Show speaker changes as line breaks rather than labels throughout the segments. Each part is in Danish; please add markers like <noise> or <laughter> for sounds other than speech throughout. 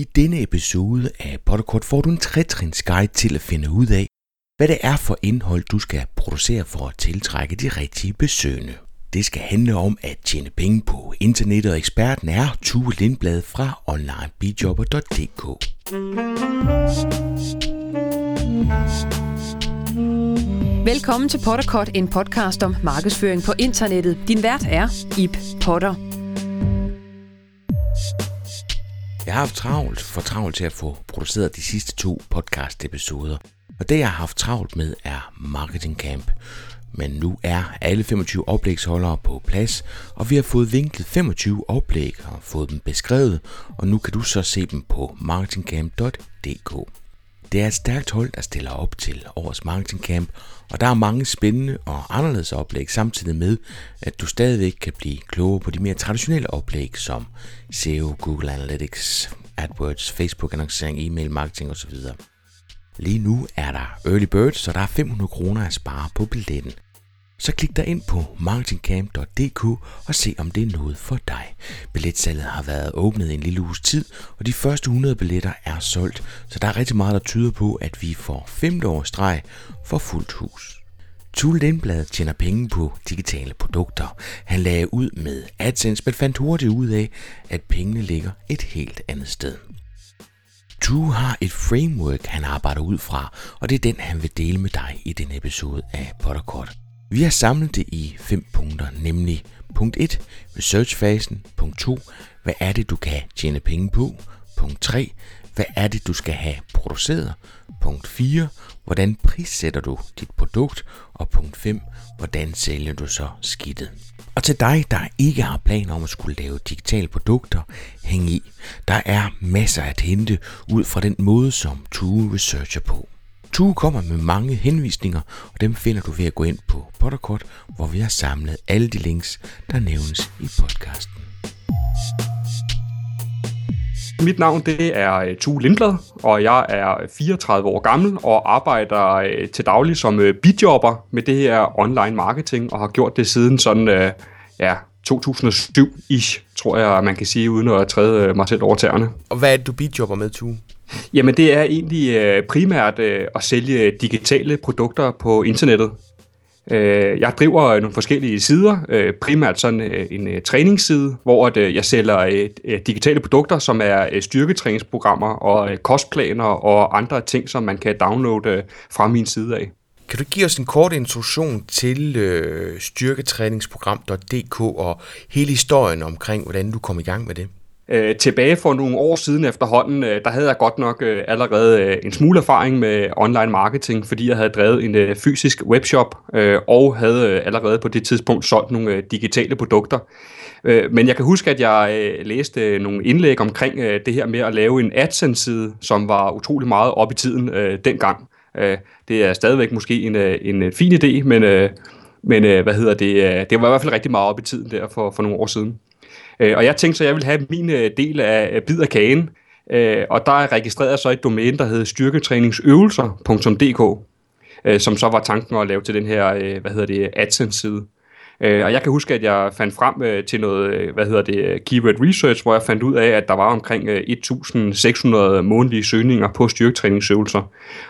I denne episode af Potterkort får du en trætrins guide til at finde ud af, hvad det er for indhold, du skal producere for at tiltrække de rigtige besøgende. Det skal handle om at tjene penge på internettet, og eksperten er Tue Lindblad fra onlinebijobber.dk.
Velkommen til Potterkort, en podcast om markedsføring på internettet. Din vært er Ip Potter.
Jeg har haft travlt, for travlt til at få produceret de sidste to podcast-episoder. Og det, jeg har haft travlt med, er Marketing Camp. Men nu er alle 25 oplægsholdere på plads, og vi har fået vinklet 25 oplæg og fået dem beskrevet, og nu kan du så se dem på marketingcamp.dk. Det er et stærkt hold, der stiller op til årets Marketing Camp, og der er mange spændende og anderledes oplæg, samtidig med, at du stadigvæk kan blive klogere på de mere traditionelle oplæg, som SEO, Google Analytics, AdWords, Facebook annoncering, e-mail marketing osv. Lige nu er der Early Bird, så der er 500 kroner at spare på billetten. Så klik dig ind på marketingcamp.dk og se om det er noget for dig. Billetsalget har været åbnet en lille uges tid, og de første 100 billetter er solgt, så der er rigtig meget, der tyder på, at vi får femte års streg for fuldt hus. Tule Lindblad tjener penge på digitale produkter. Han lagde ud med AdSense, men fandt hurtigt ud af, at pengene ligger et helt andet sted. Du har et framework, han arbejder ud fra, og det er den, han vil dele med dig i den episode af Potterkort. Vi har samlet det i fem punkter, nemlig punkt 1, researchfasen, punkt 2, hvad er det, du kan tjene penge på, punkt 3, hvad er det, du skal have produceret, punkt 4, hvordan prissætter du dit produkt, og punkt 5, hvordan sælger du så skidtet. Og til dig, der ikke har planer om at skulle lave digitale produkter, hæng i. Der er masser at hente ud fra den måde, som True researcher på. Tue kommer med mange henvisninger, og dem finder du ved at gå ind på Potterkort, hvor vi har samlet alle de links, der nævnes i podcasten.
Mit navn det er øh, Tue Lindblad, og jeg er 34 år gammel og arbejder øh, til daglig som øh, bidjobber med det her online marketing, og har gjort det siden sådan, ja, 2007-ish, tror jeg, man kan sige, uden at træde mig selv over tæerne.
Og hvad er det, du bidjobber med, Tue?
Jamen det er egentlig øh, primært øh, at sælge digitale produkter på internettet. Øh, jeg driver nogle forskellige sider, øh, primært sådan øh, en øh, træningsside, hvor at, øh, jeg sælger øh, øh digitale produkter, som er øh, styrketræningsprogrammer og øh, kostplaner og andre ting, som man kan downloade øh, fra min side af.
Kan du give os en kort introduktion til øh, styrketræningsprogram.dk og hele historien omkring, hvordan du kom i gang med det?
Øh, tilbage for nogle år siden efterhånden, øh, der havde jeg godt nok øh, allerede øh, en smule erfaring med online marketing, fordi jeg havde drevet en øh, fysisk webshop øh, og havde øh, allerede på det tidspunkt solgt nogle øh, digitale produkter. Øh, men jeg kan huske, at jeg øh, læste øh, nogle indlæg omkring øh, det her med at lave en AdSense-side, som var utrolig meget op i tiden øh, dengang. Øh, det er stadigvæk måske en, øh, en øh, fin idé, men, øh, men øh, hvad hedder det, øh, det var i hvert fald rigtig meget op i tiden der for, for nogle år siden. Øh, og jeg tænkte så, at jeg ville have min øh, del af øh, bid af kagen, øh, og der er registreret så et domæne, der hedder styrketræningsøvelser.dk, øh, som så var tanken at lave til den her, hvad hedder det, AdSense-side. Øh, og jeg kan huske, at jeg fandt frem øh, til noget, øh, hvad hedder det, øh, keyword research, hvor jeg fandt ud af, at der var omkring øh, 1.600 månedlige søgninger på styrketræningsøvelser.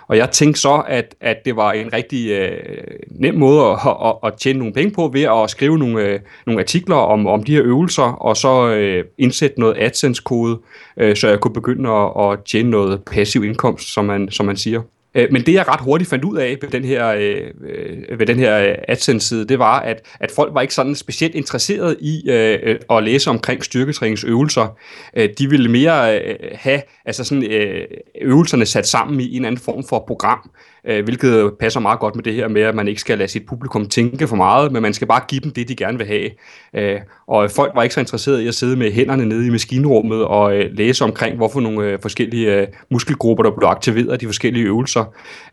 Og jeg tænkte så, at, at det var en rigtig øh, nem måde at, at, at tjene nogle penge på ved at skrive nogle, øh, nogle artikler om, om de her øvelser, og så øh, indsætte noget AdSense-kode, øh, så jeg kunne begynde at, at tjene noget passiv indkomst, som man, som man siger. Øh, men det jeg ret hurtigt fandt ud af ved den her, øh, øh ved den her øh, AdSense-side, det var, at, at folk var ikke sådan specielt interesseret i øh, at læse omkring styrketræningsøvelser. Øh, de ville mere øh, have altså sådan, øh, øvelserne sat sammen i en anden form for program, øh, hvilket passer meget godt med det her med, at man ikke skal lade sit publikum tænke for meget, men man skal bare give dem det, de gerne vil have. Øh, og folk var ikke så interesserede i at sidde med hænderne nede i maskinrummet og øh, læse omkring, hvorfor nogle øh, forskellige øh, muskelgrupper, der blev aktiveret af de forskellige øvelser.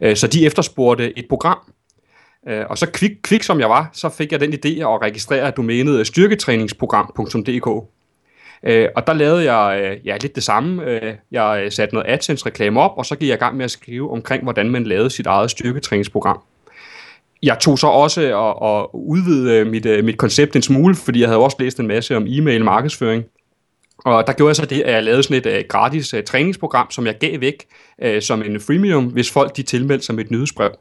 Øh, så de efterspurgte et program, øh, og så kvik, kvik som jeg var, så fik jeg den idé at registrere domænet styrketræningsprogram.dk. Øh, og der lavede jeg øh, ja, lidt det samme. Øh, jeg øh, satte noget AdSense-reklame op, og så gik jeg i gang med at skrive omkring, hvordan man lavede sit eget styrketræningsprogram. Jeg tog så også og, og udvide mit, mit koncept en smule, fordi jeg havde også læst en masse om e-mail markedsføring. Og der gjorde jeg så det, at jeg lavede sådan et uh, gratis uh, træningsprogram, som jeg gav væk uh, som en freemium, hvis folk de tilmeldte sig mit nyhedsbrev.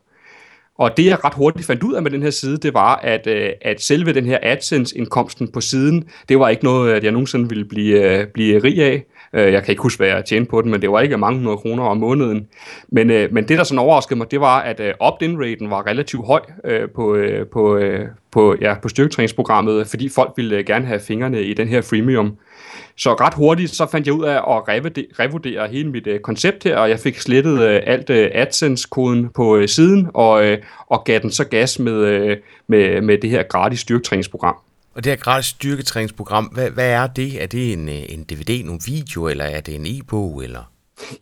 Og det jeg ret hurtigt fandt ud af med den her side, det var, at, øh, at selve den her AdSense-indkomsten på siden, det var ikke noget, at jeg nogensinde ville blive, øh, blive rig af. Øh, jeg kan ikke huske, hvad jeg tjente på den, men det var ikke mange hundrede kroner om måneden. Men, men det, der sådan overraskede mig, det var, at opt-in-raten var relativt høj på, på, på, ja, på styrketræningsprogrammet, fordi folk ville gerne have fingrene i den her freemium. Så ret hurtigt så fandt jeg ud af at revurdere, revurdere hele mit øh, koncept her, og jeg fik slettet øh, alt øh, AdSense-koden på øh, siden, og, øh, og gav den så gas med, øh, med, med det her gratis styrketræningsprogram.
Og det her gratis styrketræningsprogram, hvad, hvad er det? Er det en, en DVD, nogle video, eller er det en e-bog, eller...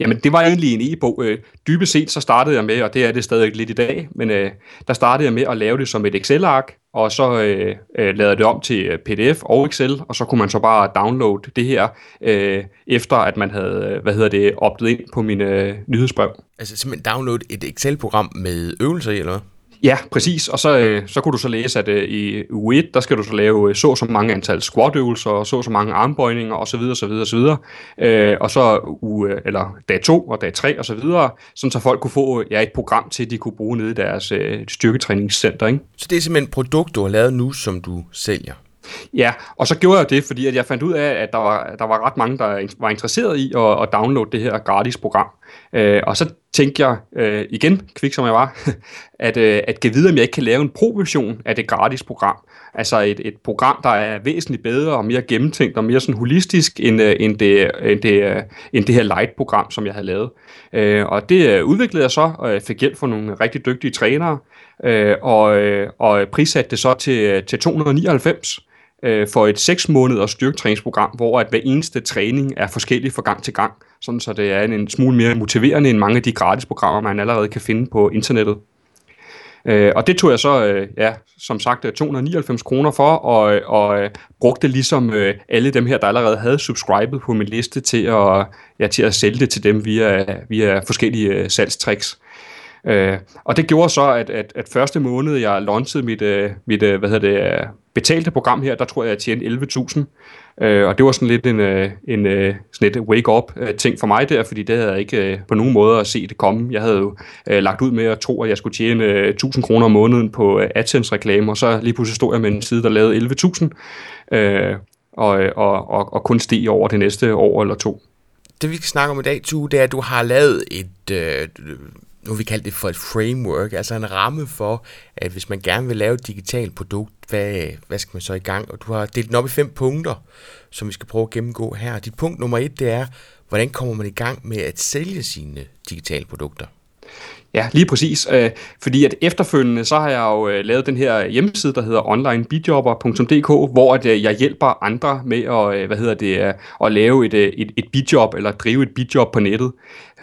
Jamen, det var egentlig en e-bog. Øh, dybest set så startede jeg med, og det er det stadig lidt i dag, men øh, der startede jeg med at lave det som et Excel-ark, og så øh, øh, lavede det om til øh, PDF og Excel, og så kunne man så bare downloade det her, øh, efter at man havde, øh, hvad hedder det, optet ind på mine øh, nyhedsbrev.
Altså simpelthen download et Excel-program med øvelser i, eller hvad?
Ja, præcis. Og så, øh, så kunne du så læse, at øh, i u 1, der skal du så lave øh, så så mange antal squat-øvelser, og så så mange armbøjninger, osv. osv. osv. Øh, og så u, øh, eller dag 2 og dag 3 og så videre, sådan så folk kunne få øh, ja, et program til, de kunne bruge nede i deres øh, styrketræningscenter. Ikke?
Så det er simpelthen et produkt, du har lavet nu, som du sælger?
Ja, og så gjorde jeg det, fordi at jeg fandt ud af, at der var, der var ret mange, der var interesseret i at, at downloade det her gratis program. Øh, og så tænkte jeg øh, igen, kvik som jeg var, <laughs> at, øh, at give videre, om jeg ikke kan lave en pro-version af det gratis program. Altså et, et program, der er væsentligt bedre og mere gennemtænkt og mere sådan holistisk end, øh, end, det, end, det, øh, end det her light-program, som jeg havde lavet. Øh, og det øh, udviklede jeg så, og jeg fik hjælp fra nogle rigtig dygtige trænere, øh, og, øh, og prissatte det så til, øh, til 299 øh, for et 6 måneders styrketræningsprogram, hvor at hver eneste træning er forskellig fra gang til gang, sådan så det er en, en smule mere motiverende end mange af de gratis programmer, man allerede kan finde på internettet. Øh, og det tog jeg så, øh, ja, som sagt, øh, 299 kroner for, og, og øh, brugte ligesom øh, alle dem her, der allerede havde subscribet på min liste, til at, ja, til at sælge det til dem via, via forskellige øh, salgstricks. Øh, og det gjorde så, at, at, at første måned, jeg launchede mit, øh, mit øh, hvad hedder det, øh, betalte program her, der tror jeg, jeg tjente 11.000. Øh, og det var sådan lidt en, øh, en øh, sådan et wake-up-ting øh, for mig der, fordi det havde jeg ikke øh, på nogen måde at se det komme. Jeg havde jo øh, lagt ud med at tro, at jeg skulle tjene øh, 1.000 kroner om måneden på øh, AdSense-reklamer, og så lige pludselig stod jeg med en side, der lavede 11.000, øh, og, øh, og, og, og kun steg over det næste år eller to.
Det vi skal snakke om i dag, Tue, det er, at du har lavet et, øh, nu vi kalde det for et framework, altså en ramme for, at hvis man gerne vil lave et digitalt produkt, hvad, hvad skal man så i gang? Og du har delt den op i fem punkter, som vi skal prøve at gennemgå her. Dit punkt nummer et, det er, hvordan kommer man i gang med at sælge sine digitale produkter?
Ja, lige præcis. Øh, fordi at efterfølgende, så har jeg jo øh, lavet den her hjemmeside, der hedder onlinebidjobber.dk, hvor at, øh, jeg hjælper andre med at, hvad hedder det, at lave et, et, et bidjob, eller drive et bidjob på nettet.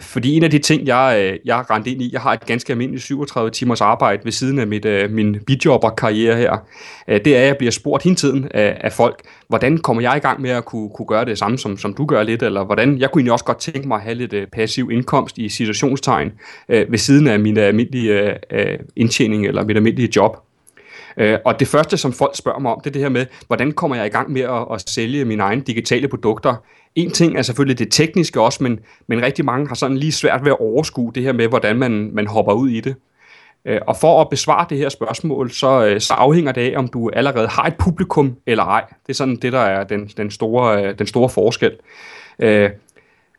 Fordi en af de ting, jeg, øh, jeg har rent ind i, jeg har et ganske almindeligt 37 timers arbejde ved siden af mit, øh, min bidjobber-karriere her, øh, det er, at jeg bliver spurgt hele tiden af, af folk, hvordan kommer jeg i gang med at kunne, kunne gøre det samme, som, som du gør lidt, eller hvordan, jeg kunne egentlig også godt tænke mig at have lidt passiv indkomst i situationstegn ved siden af min almindelige indtjening eller mit almindelige job. Øh, og det første, som folk spørger mig om, det er det her med, hvordan kommer jeg i gang med at, at sælge mine egne digitale produkter? En ting er selvfølgelig det tekniske også, men, men rigtig mange har sådan lige svært ved at overskue det her med, hvordan man, man hopper ud i det. Øh, og for at besvare det her spørgsmål, så, øh, så afhænger det af, om du allerede har et publikum eller ej. Det er sådan det, der er den, den, store, øh, den store forskel.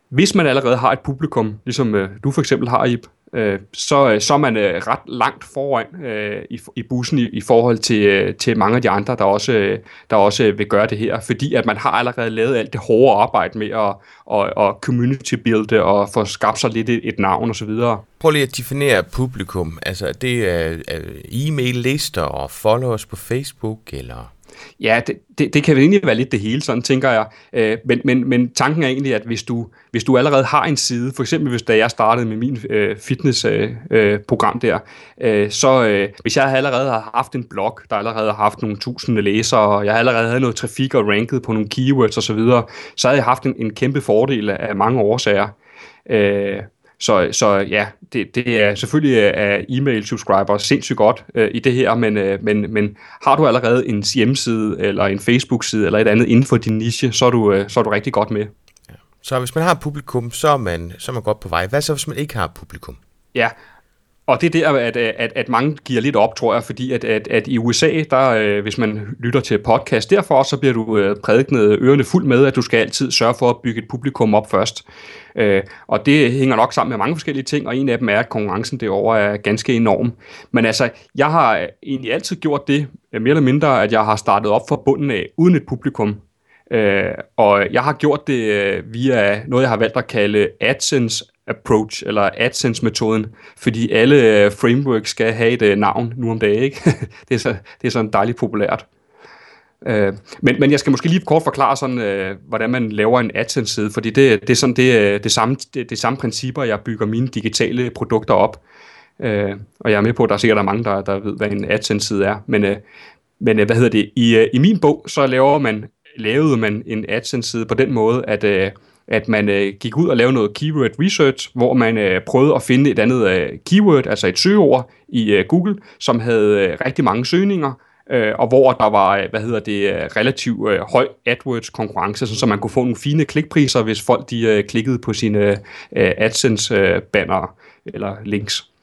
Hvis man allerede har et publikum, ligesom du for eksempel har, Ip, øh, så, øh, så er man øh, ret langt foran øh, i, i bussen i, i forhold til, øh, til mange af de andre, der også, øh, der også øh, vil gøre det her, fordi at man har allerede lavet alt det hårde arbejde med at, at, og community builde og få skabt sig lidt et, et navn osv.
Prøv lige at definere publikum. Altså, det er, er e-mail-lister og followers på Facebook, eller
Ja, det, det, det kan egentlig være lidt det hele, sådan tænker jeg. Øh, men, men, men tanken er egentlig, at hvis du, hvis du allerede har en side, for eksempel hvis da jeg startede med min øh, fitnessprogram øh, øh, program der, øh, så øh, hvis jeg allerede har haft en blog, der allerede har haft nogle tusinde læsere, og jeg allerede havde noget trafik og ranket på nogle keywords osv., så, videre, så havde jeg haft en, en kæmpe fordel af mange årsager. Øh, så, så ja, det, det er selvfølgelig er e-mail subscriber sindssygt godt øh, i det her, men, øh, men, men har du allerede en hjemmeside eller en Facebook-side eller et andet inden for din niche, så er du, øh, så er du rigtig godt med. Ja.
Så hvis man har publikum, så er, man, så er man godt på vej. Hvad så, hvis man ikke har publikum?
Ja, og det er der, at, at, at mange giver lidt op, tror jeg, fordi at, at, at i USA, der, øh, hvis man lytter til podcast derfor, så bliver du øh, prædiknet ørerne fuld med, at du skal altid sørge for at bygge et publikum op først. Øh, og det hænger nok sammen med mange forskellige ting, og en af dem er, at konkurrencen derovre er ganske enorm. Men altså, jeg har egentlig altid gjort det, øh, mere eller mindre, at jeg har startet op fra bunden af, uden et publikum. Øh, og jeg har gjort det øh, via noget, jeg har valgt at kalde AdSense approach, eller AdSense-metoden, fordi alle øh, frameworks skal have et øh, navn nu om dagen, ikke? <laughs> det, er så, det er sådan dejligt populært. Øh, men, men jeg skal måske lige kort forklare sådan, øh, hvordan man laver en AdSense-side, fordi det, det er sådan det, øh, det, samme, det, det samme principper, jeg bygger mine digitale produkter op. Øh, og jeg er med på, at der er sikkert der er mange, der, der ved, hvad en AdSense-side er. Men, øh, men øh, hvad hedder det? I, øh, I min bog, så laver man, lavede man en AdSense-side på den måde, at øh, at man øh, gik ud og lavede noget keyword research, hvor man øh, prøvede at finde et andet øh, keyword, altså et søgeord i øh, Google, som havde øh, rigtig mange søgninger, øh, og hvor der var, øh, hvad hedder det, øh, relativt øh, høj AdWords konkurrence, så man kunne få nogle fine klikpriser, hvis folk de øh, klikkede på sine øh, AdSense-bannere øh, banner eller links.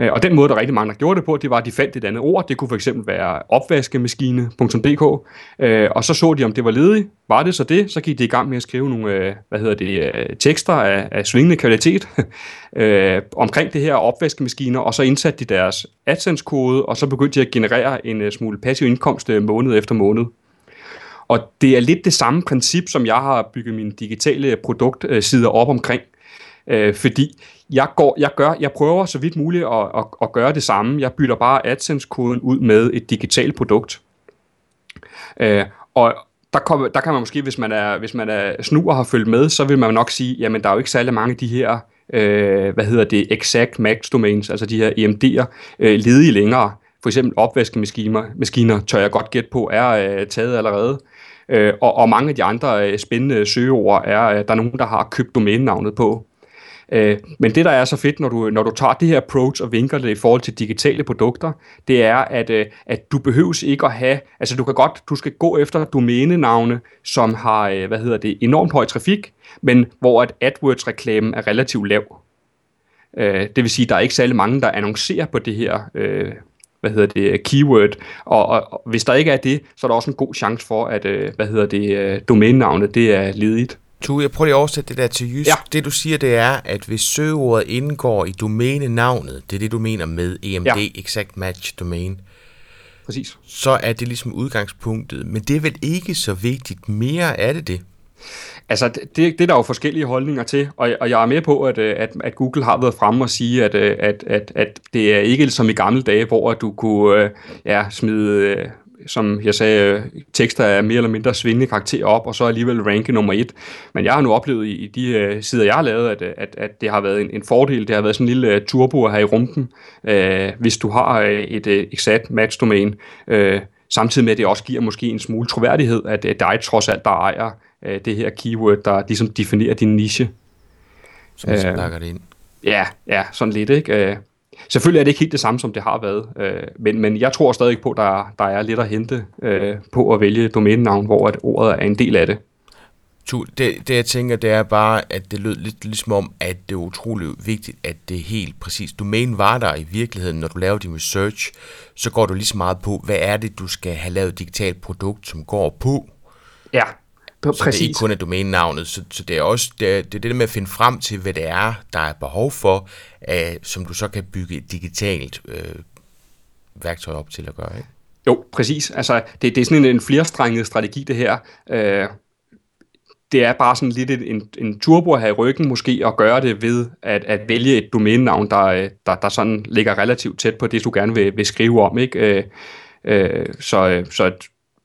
Øh, og den måde, der rigtig mange, der gjorde det på, det var, at de fandt et andet ord. Det kunne for eksempel være opvaskemaskine.dk, øh, og så så de, om det var ledigt. Var det så det, så gik de i gang med at skrive nogle øh, hvad hedder det, tekster af, af svingende kvalitet <laughs> omkring det her opvaskemaskiner, og så indsatte de deres AdSense-kode, og så begyndte de at generere en smule passiv indkomst måned efter måned. Og det er lidt det samme princip, som jeg har bygget mine digitale produktsider op omkring. Øh, fordi jeg, går, jeg, gør, jeg prøver så vidt muligt at, at, at gøre det samme. Jeg bytter bare AdSense-koden ud med et digitalt produkt. Øh, og der, kom, der kan man måske, hvis man er, hvis man er snu og har følt med, så vil man nok sige, jamen der er jo ikke særlig mange af de her, øh, hvad hedder det, exact max domains, altså de her EMD'er, øh, ledige længere. For eksempel opvaskemaskiner maskiner, tør jeg godt gætte på, er øh, taget allerede. Øh, og, og mange af de andre øh, spændende søgeord er, øh, der er nogen, der har købt domænenavnet på. Øh, men det, der er så fedt, når du, når du tager det her approach og vinkler det i forhold til digitale produkter, det er, at, øh, at du behøves ikke at have, altså du kan godt, du skal gå efter domænenavne, som har, øh, hvad hedder det, enormt høj trafik, men hvor at AdWords-reklamen er relativt lav. Øh, det vil sige, at der er ikke særlig mange, der annoncerer på det her øh, hvad hedder det, keyword, og, og, og hvis der ikke er det, så er der også en god chance for, at øh, hvad hedder det, øh, domænenavnet det er ledigt.
Tu, jeg prøver lige at oversætte det der til jysk. Ja. Det du siger, det er, at hvis søgeordet indgår i domænenavnet, det er det, du mener med EMD, ja. Exact Match Domain,
Præcis.
så er det ligesom udgangspunktet. Men det er vel ikke så vigtigt. Mere er det det?
Altså, det, det er der jo forskellige holdninger til, og, og jeg er med på, at, at, at Google har været fremme og sige, at, at, at, at det er ikke som i gamle dage, hvor du kunne ja, smide som jeg sagde, tekster er mere eller mindre svingende karakter op, og så alligevel ranke nummer et. Men jeg har nu oplevet i, de uh, sider, jeg har lavet, at, at, at det har været en, en fordel. Det har været sådan en lille uh, turbo her i rumpen, uh, hvis du har uh, et uh, exact match-domæne, uh, samtidig med, at det også giver måske en smule troværdighed, at det er dig trods alt, der ejer uh, det her keyword, der ligesom definerer din niche.
Som uh, det ind.
Ja, ja, sådan lidt, ikke? Selvfølgelig er det ikke helt det samme, som det har været, øh, men, men jeg tror stadig på, at der, der er lidt at hente øh, på at vælge domænenavn, hvor at ordet er en del af det.
Det, det jeg tænker, det er bare, at det lød lidt ligesom om, at det er utrolig vigtigt, at det er helt præcis. Domænen var der i virkeligheden, når du laver din research, så går du lige så meget på, hvad er det, du skal have lavet et digitalt produkt, som går på.
Ja,
så Præcis. det er ikke kun er domænenavnet, så, så det er også det, er, det, er det der med at finde frem til, hvad det er, der er behov for, uh, som du så kan bygge et digitalt uh, værktøj op til at gøre, ikke?
Jo, præcis. Altså, det, det er sådan en, en flerstrenget strategi, det her. Uh, det er bare sådan lidt en, en turbo at have i ryggen måske, at gøre det ved at, at vælge et domænenavn, der, der, der sådan ligger relativt tæt på det, du gerne vil, vil skrive om, ikke? Uh, uh, så, så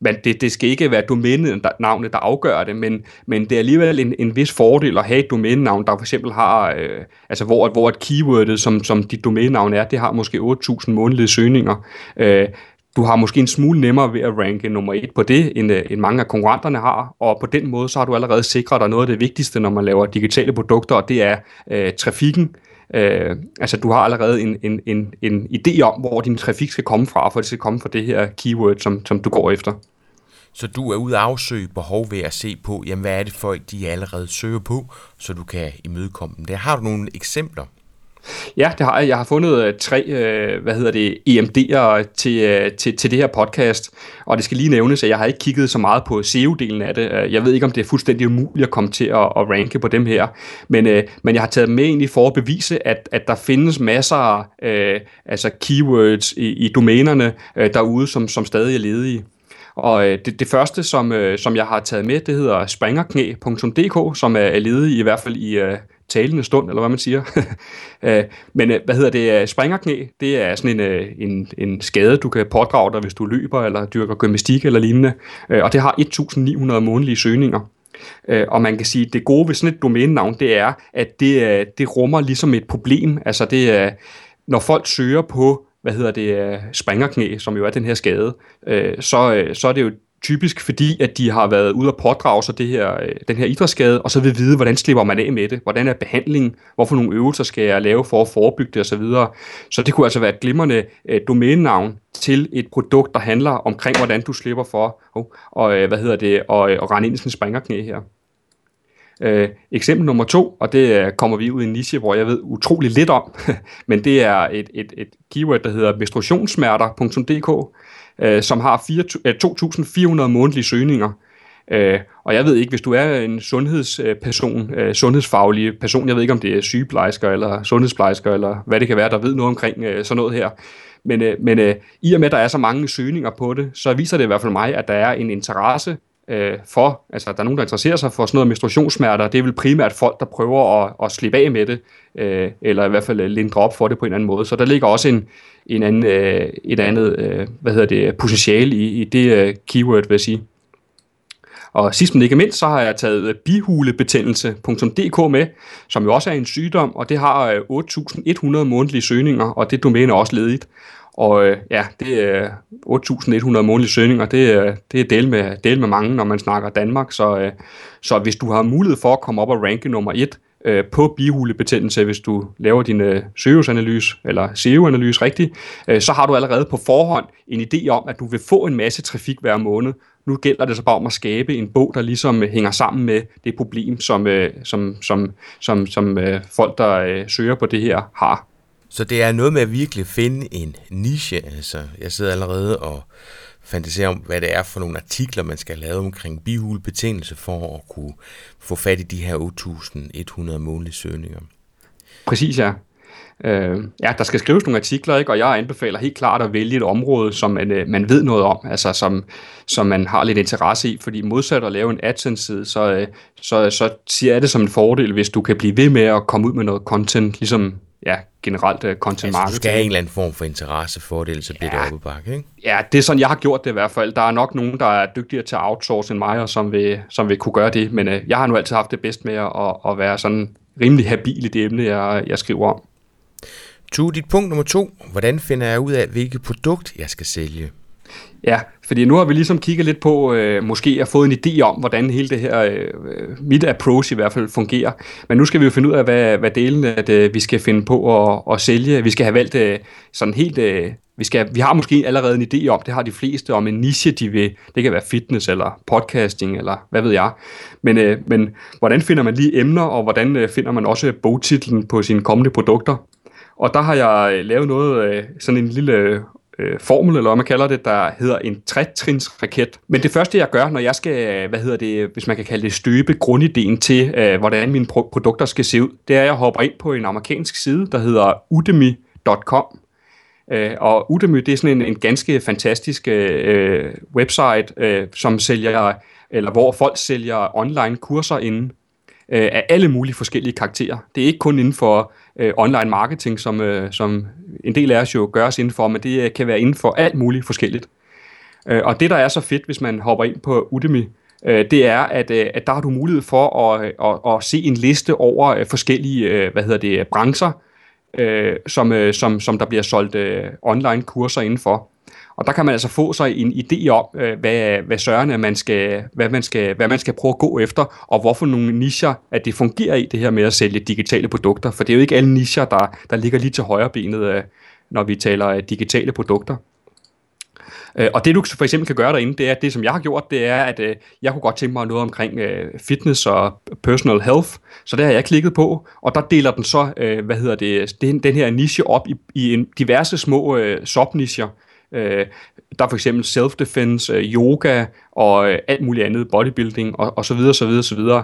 men det, det skal ikke være domænenavnet, der afgør det, men, men det er alligevel en, en vis fordel at have et domænenavn, der for eksempel har, øh, altså hvor, hvor et keywordet, som, som dit domænenavn er, det har måske 8.000 månedlige søgninger. Øh, du har måske en smule nemmere ved at ranke nummer et på det, end, øh, end mange af konkurrenterne har, og på den måde, så har du allerede sikret dig noget af det vigtigste, når man laver digitale produkter, og det er øh, trafikken Øh, Øh, altså du har allerede en, en, en, en idé om, hvor din trafik skal komme fra, for det skal komme fra det her keyword, som, som du går efter.
Så du er ude at afsøge behov ved at se på, jamen hvad er det folk, de allerede søger på, så du kan imødekomme dem. Der har du nogle eksempler?
Ja, det har jeg. Jeg har fundet øh, tre, øh, hvad hedder det, EMD'er til, øh, til, til det her podcast, og det skal lige nævnes, at jeg har ikke kigget så meget på SEO-delen af det. Jeg ved ikke, om det er fuldstændig umuligt at komme til at, at ranke på dem her, men, men jeg har taget med egentlig for at bevise, at, at der findes masser af altså keywords i, i domænerne derude, som, som stadig er ledige. Og øh, det, det første, som, øh, som jeg har taget med, det hedder springerknæ.dk, som er ledig i hvert fald i øh, talende stund, eller hvad man siger. <laughs> Øh, men øh, hvad hedder det? Øh, springerknæ, det er sådan en, en, en skade, du kan pådrage dig, hvis du løber eller dyrker gymnastik eller lignende. Og det har 1.900 månedlige søgninger. Og man kan sige, at det gode ved sådan et domænenavn, det er, at det, det rummer ligesom et problem. Altså det er, når folk søger på hvad hedder det, springerknæ, som jo er den her skade, øh, så, så er det jo typisk fordi, at de har været ude og pådrage sig det her, øh, den her idrætsskade, og så vil vide, hvordan slipper man af med det, hvordan er behandlingen, hvorfor nogle øvelser skal jeg lave for at forebygge det osv. Så, så det kunne altså være et glimrende øh, domænenavn til et produkt, der handler omkring, hvordan du slipper for oh, og, øh, hvad hedder det, og, og rende ind i sådan en springerknæ her. Øh, eksempel nummer to, og det kommer vi ud i en niche, hvor jeg ved utrolig lidt om, <laughs> men det er et, et, et keyword, der hedder menstruationssmerter.dk, øh, som har 2.400 øh, månedlige søgninger. Øh, og jeg ved ikke, hvis du er en sundhedsperson, øh, sundhedsfaglig person, jeg ved ikke, om det er sygeplejersker eller sundhedsplejersker, eller hvad det kan være, der ved noget omkring øh, sådan noget her. Men, øh, men øh, i og med, at der er så mange søgninger på det, så viser det i hvert fald mig, at der er en interesse øh, for, altså der er nogen, der interesserer sig for sådan noget menstruationssmerter, det er vel primært folk, der prøver at, at slippe af med det, øh, eller i hvert fald øh, lindre op for det på en anden måde. Så der ligger også en, en anden, øh, et andet, øh, hvad hedder det, potentiale i, i det øh, keyword, vil jeg sige. Og sidst men ikke mindst, så har jeg taget øh, bihulebetændelse.dk med, som jo også er en sygdom, og det har øh, 8.100 månedlige søgninger, og det domæne er også ledigt. Og øh, ja, det er 8.100 månedlige søgninger, det, det er del med, del med mange, når man snakker Danmark. Så, øh, så hvis du har mulighed for at komme op og ranke nummer 1 øh, på bihulebetændelse, hvis du laver din øh, søgeanalyse eller SEO-analyse rigtigt, øh, så har du allerede på forhånd en idé om, at du vil få en masse trafik hver måned. Nu gælder det så bare om at skabe en bog, der ligesom øh, hænger sammen med det problem, som, øh, som, som, som, som øh, folk, der øh, søger på det her, har.
Så det er noget med at virkelig finde en niche. Altså, jeg sidder allerede og fantaserer om, hvad det er for nogle artikler, man skal lave omkring bihulebetændelse for at kunne få fat i de her 8.100 månedlige søgninger.
Præcis, ja. Øh, ja, der skal skrives nogle artikler, ikke? og jeg anbefaler helt klart at vælge et område, som man, øh, man ved noget om, altså som, som man har lidt interesse i, fordi modsat at lave en AdSense-side, så, øh, så, så siger jeg det som en fordel, hvis du kan blive ved med at komme ud med noget content, ligesom ja, generelt uh, content altså, marketing.
du skal have en eller anden form for interesse for det, så bliver ja, det oppe bakke, ikke?
Ja, det er sådan, jeg har gjort det i hvert fald. Der er nok nogen, der er dygtigere til at outsource end mig, og som vil, som vil kunne gøre det, men uh, jeg har nu altid haft det bedst med at, at være sådan rimelig habil i det emne, jeg, jeg skriver om.
To, dit punkt nummer to. Hvordan finder jeg ud af, hvilket produkt jeg skal sælge?
Ja, fordi nu har vi ligesom kigget lidt på, øh, måske at få en idé om, hvordan hele det her, øh, mit approach i hvert fald fungerer. Men nu skal vi jo finde ud af, hvad, hvad delen at, øh, vi skal finde på at, at sælge. Vi skal have valgt øh, sådan helt... Øh, vi, skal, vi har måske allerede en idé om, det har de fleste, om en niche, de vil. Det kan være fitness eller podcasting eller hvad ved jeg. Men, øh, men hvordan finder man lige emner, og hvordan øh, finder man også bogtitlen på sine kommende produkter? Og der har jeg øh, lavet noget, øh, sådan en lille øh, formel, eller hvad man kalder det, der hedder en trætrins raket. Men det første, jeg gør, når jeg skal, hvad hedder det, hvis man kan kalde det, støbe grundideen til, øh, hvordan mine pro- produkter skal se ud, det er, at jeg hopper ind på en amerikansk side, der hedder udemy.com. Øh, og Udemy, det er sådan en, en ganske fantastisk øh, øh, website, øh, som sælger, eller hvor folk sælger online kurser inden øh, af alle mulige forskellige karakterer. Det er ikke kun inden for øh, online marketing, som, øh, som en del af os jo gør os inden for, men det øh, kan være inden for alt muligt forskelligt. Øh, og det, der er så fedt, hvis man hopper ind på Udemy, øh, det er, at, øh, at der har du mulighed for at, øh, at, at se en liste over øh, forskellige øh, hvad hedder det, brancher, øh, som, øh, som, som der bliver solgt øh, online kurser indenfor og der kan man altså få sig en idé om, øh, hvad, hvad sørgerne man skal, hvad man skal, hvad man skal prøve at gå efter, og hvorfor nogle nischer, at det fungerer i det her med at sælge digitale produkter. For det er jo ikke alle nischer, der, der ligger lige til højre benet, øh, når vi taler øh, digitale produkter. Og det du for eksempel kan gøre derinde, det er, at det som jeg har gjort, det er, at jeg kunne godt tænke mig noget omkring fitness og personal health, så det har jeg klikket på, og der deler den så, hvad hedder det, den, den her niche op i, i en diverse små øh, subnischer, Øh, der er for eksempel self-defense, øh, yoga og øh, alt muligt andet, bodybuilding og, og så videre, så videre, så videre.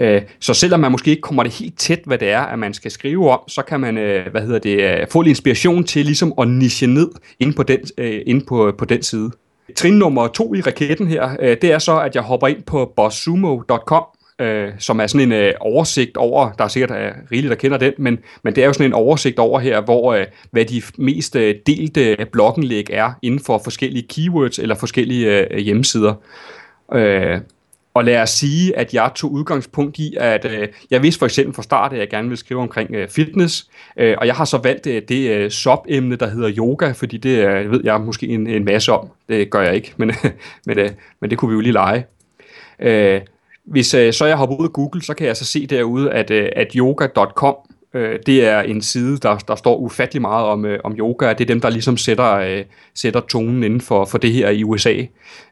Øh, så selvom man måske ikke kommer det helt tæt, hvad det er, at man skal skrive om, så kan man, øh, hvad hedder det, øh, få lidt inspiration til ligesom at niche ned ind på den, øh, ind på, på den side. Trin nummer to i raketten her, øh, det er så, at jeg hopper ind på bossumo.com, øh, som er sådan en øh, oversigt over, der er sikkert er rigeligt, der kender den, men, men det er jo sådan en oversigt over her, hvor øh, hvad de mest øh, delte bloggenlæg er inden for forskellige keywords eller forskellige øh, hjemmesider. Øh, og lad os sige, at jeg tog udgangspunkt i, at øh, jeg vidste for eksempel fra start, at jeg gerne ville skrive omkring øh, fitness, øh, og jeg har så valgt øh, det øh, sub-emne, der hedder yoga, fordi det øh, ved jeg måske en, en masse om. Det gør jeg ikke, men, <laughs> men, øh, men det kunne vi jo lige lege. Øh, hvis øh, så jeg hopper ud af Google, så kan jeg så se derude, at, øh, at yoga.com, øh, det er en side, der, der står ufattelig meget om, øh, om yoga. Det er dem, der ligesom sætter, øh, sætter tonen inden for, for det her i USA.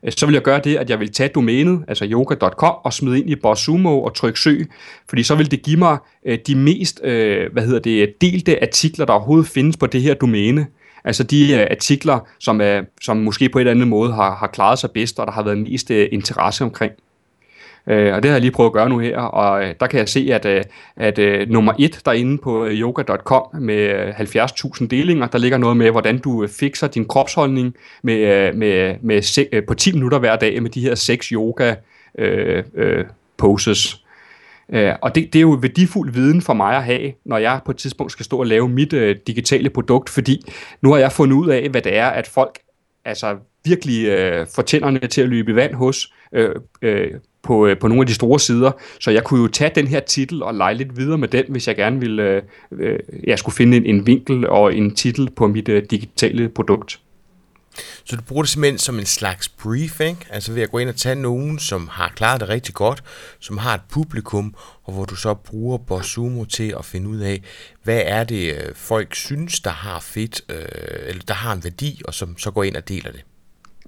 Øh, så vil jeg gøre det, at jeg vil tage domænet, altså yoga.com, og smide ind i Bossumo og trykke søg, fordi så vil det give mig øh, de mest øh, hvad hedder det, delte artikler, der overhovedet findes på det her domæne. Altså de øh, artikler, som, er, som måske på et eller andet måde har, har klaret sig bedst, og der har været mest interesse omkring. Øh, og det har jeg lige prøvet at gøre nu her, og øh, der kan jeg se, at, øh, at øh, nummer et derinde på øh, yoga.com med øh, 70.000 delinger, der ligger noget med, hvordan du øh, fikser din kropsholdning med, øh, med, med, på 10 minutter hver dag med de her seks yoga øh, øh, poses. Øh, og det, det er jo værdifuld viden for mig at have, når jeg på et tidspunkt skal stå og lave mit øh, digitale produkt, fordi nu har jeg fundet ud af, hvad det er, at folk altså virkelig øh, får tænderne til at løbe i vand hos, øh, øh, på, øh, på nogle af de store sider. Så jeg kunne jo tage den her titel og lege lidt videre med den, hvis jeg gerne ville øh, øh, jeg skulle finde en, en vinkel og en titel på mit øh, digitale produkt.
Så du bruger det simpelthen som en slags briefing, altså ved at gå ind og tage nogen, som har klaret det rigtig godt, som har et publikum, og hvor du så bruger Bosumo til at finde ud af, hvad er det øh, folk synes, der har fedt, øh, eller der har en værdi, og som så går ind og deler det.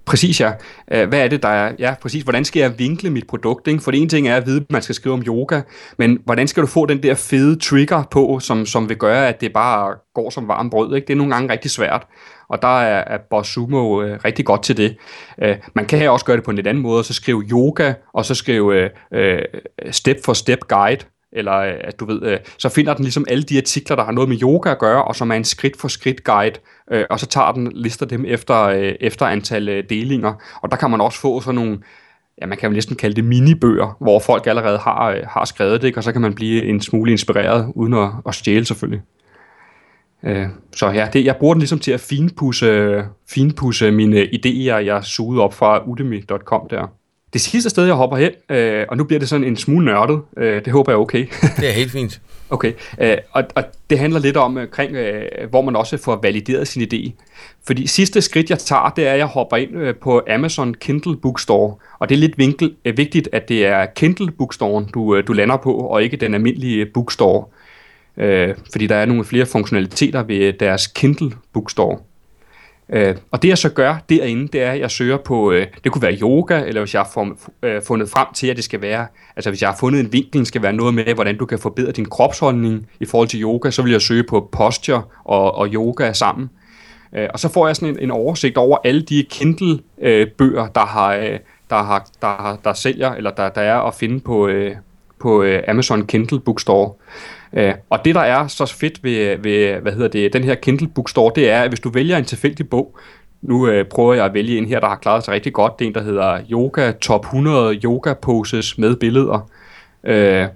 Præcis ja. Øh, hvad er det, der er? Ja, præcis. Hvordan skal jeg vinkle mit produkt? Ikke? For det ene ting er at vide, at man skal skrive om yoga, men hvordan skal du få den der fede trigger på, som, som vil gøre, at det bare går som varm brød? Ikke? Det er nogle gange rigtig svært, og der er, er Bosumo øh, rigtig godt til det. Øh, man kan også gøre det på en lidt anden måde, så skrive yoga, og så skrive øh, øh step for step guide, eller øh, at du ved, øh, så finder den ligesom alle de artikler, der har noget med yoga at gøre, og som er en skridt for skridt guide, øh, og så tager den, lister dem efter, øh, efter antal øh, delinger, og der kan man også få sådan nogle, ja, man kan jo næsten kalde det minibøger, hvor folk allerede har, øh, har skrevet det, ikke? og så kan man blive en smule inspireret, uden at, at stjæle selvfølgelig. Øh, så ja, det, jeg bruger den ligesom til at finpudse, finpudse mine idéer, jeg sugede op fra udemy.com der. Det sidste sted, jeg hopper hen, øh, og nu bliver det sådan en smule nørdet, øh, det håber jeg er okay. <laughs>
det er helt fint.
Okay, øh, og, og det handler lidt om, omkring, øh, hvor man også får valideret sin idé. Fordi sidste skridt, jeg tager, det er, at jeg hopper ind øh, på Amazon Kindle Bookstore. Og det er lidt vinkel, øh, vigtigt, at det er Kindle Bookstore, du, øh, du lander på, og ikke den almindelige Bookstore. Øh, fordi der er nogle flere funktionaliteter ved deres Kindle Bookstore. Øh, og det jeg så gør derinde, det er, at jeg søger på, øh, det kunne være yoga, eller hvis jeg har form, øh, fundet frem til, at det skal være, altså hvis jeg har fundet en vinkel, skal være noget med, hvordan du kan forbedre din kropsholdning i forhold til yoga, så vil jeg søge på posture og, og yoga sammen. Øh, og så får jeg sådan en, en oversigt over alle de Kindle-bøger, øh, der har, øh, der, har, der, har, der sælger, eller der, der er at finde på, øh, på øh, Amazon Kindle Bookstore. Øh, og det, der er så fedt ved, ved hvad hedder det, den her Kindle Bookstore, det er, at hvis du vælger en tilfældig bog, nu øh, prøver jeg at vælge en her, der har klaret sig rigtig godt. Det er en, der hedder Yoga Top 100 Yoga Poses med billeder. Øh,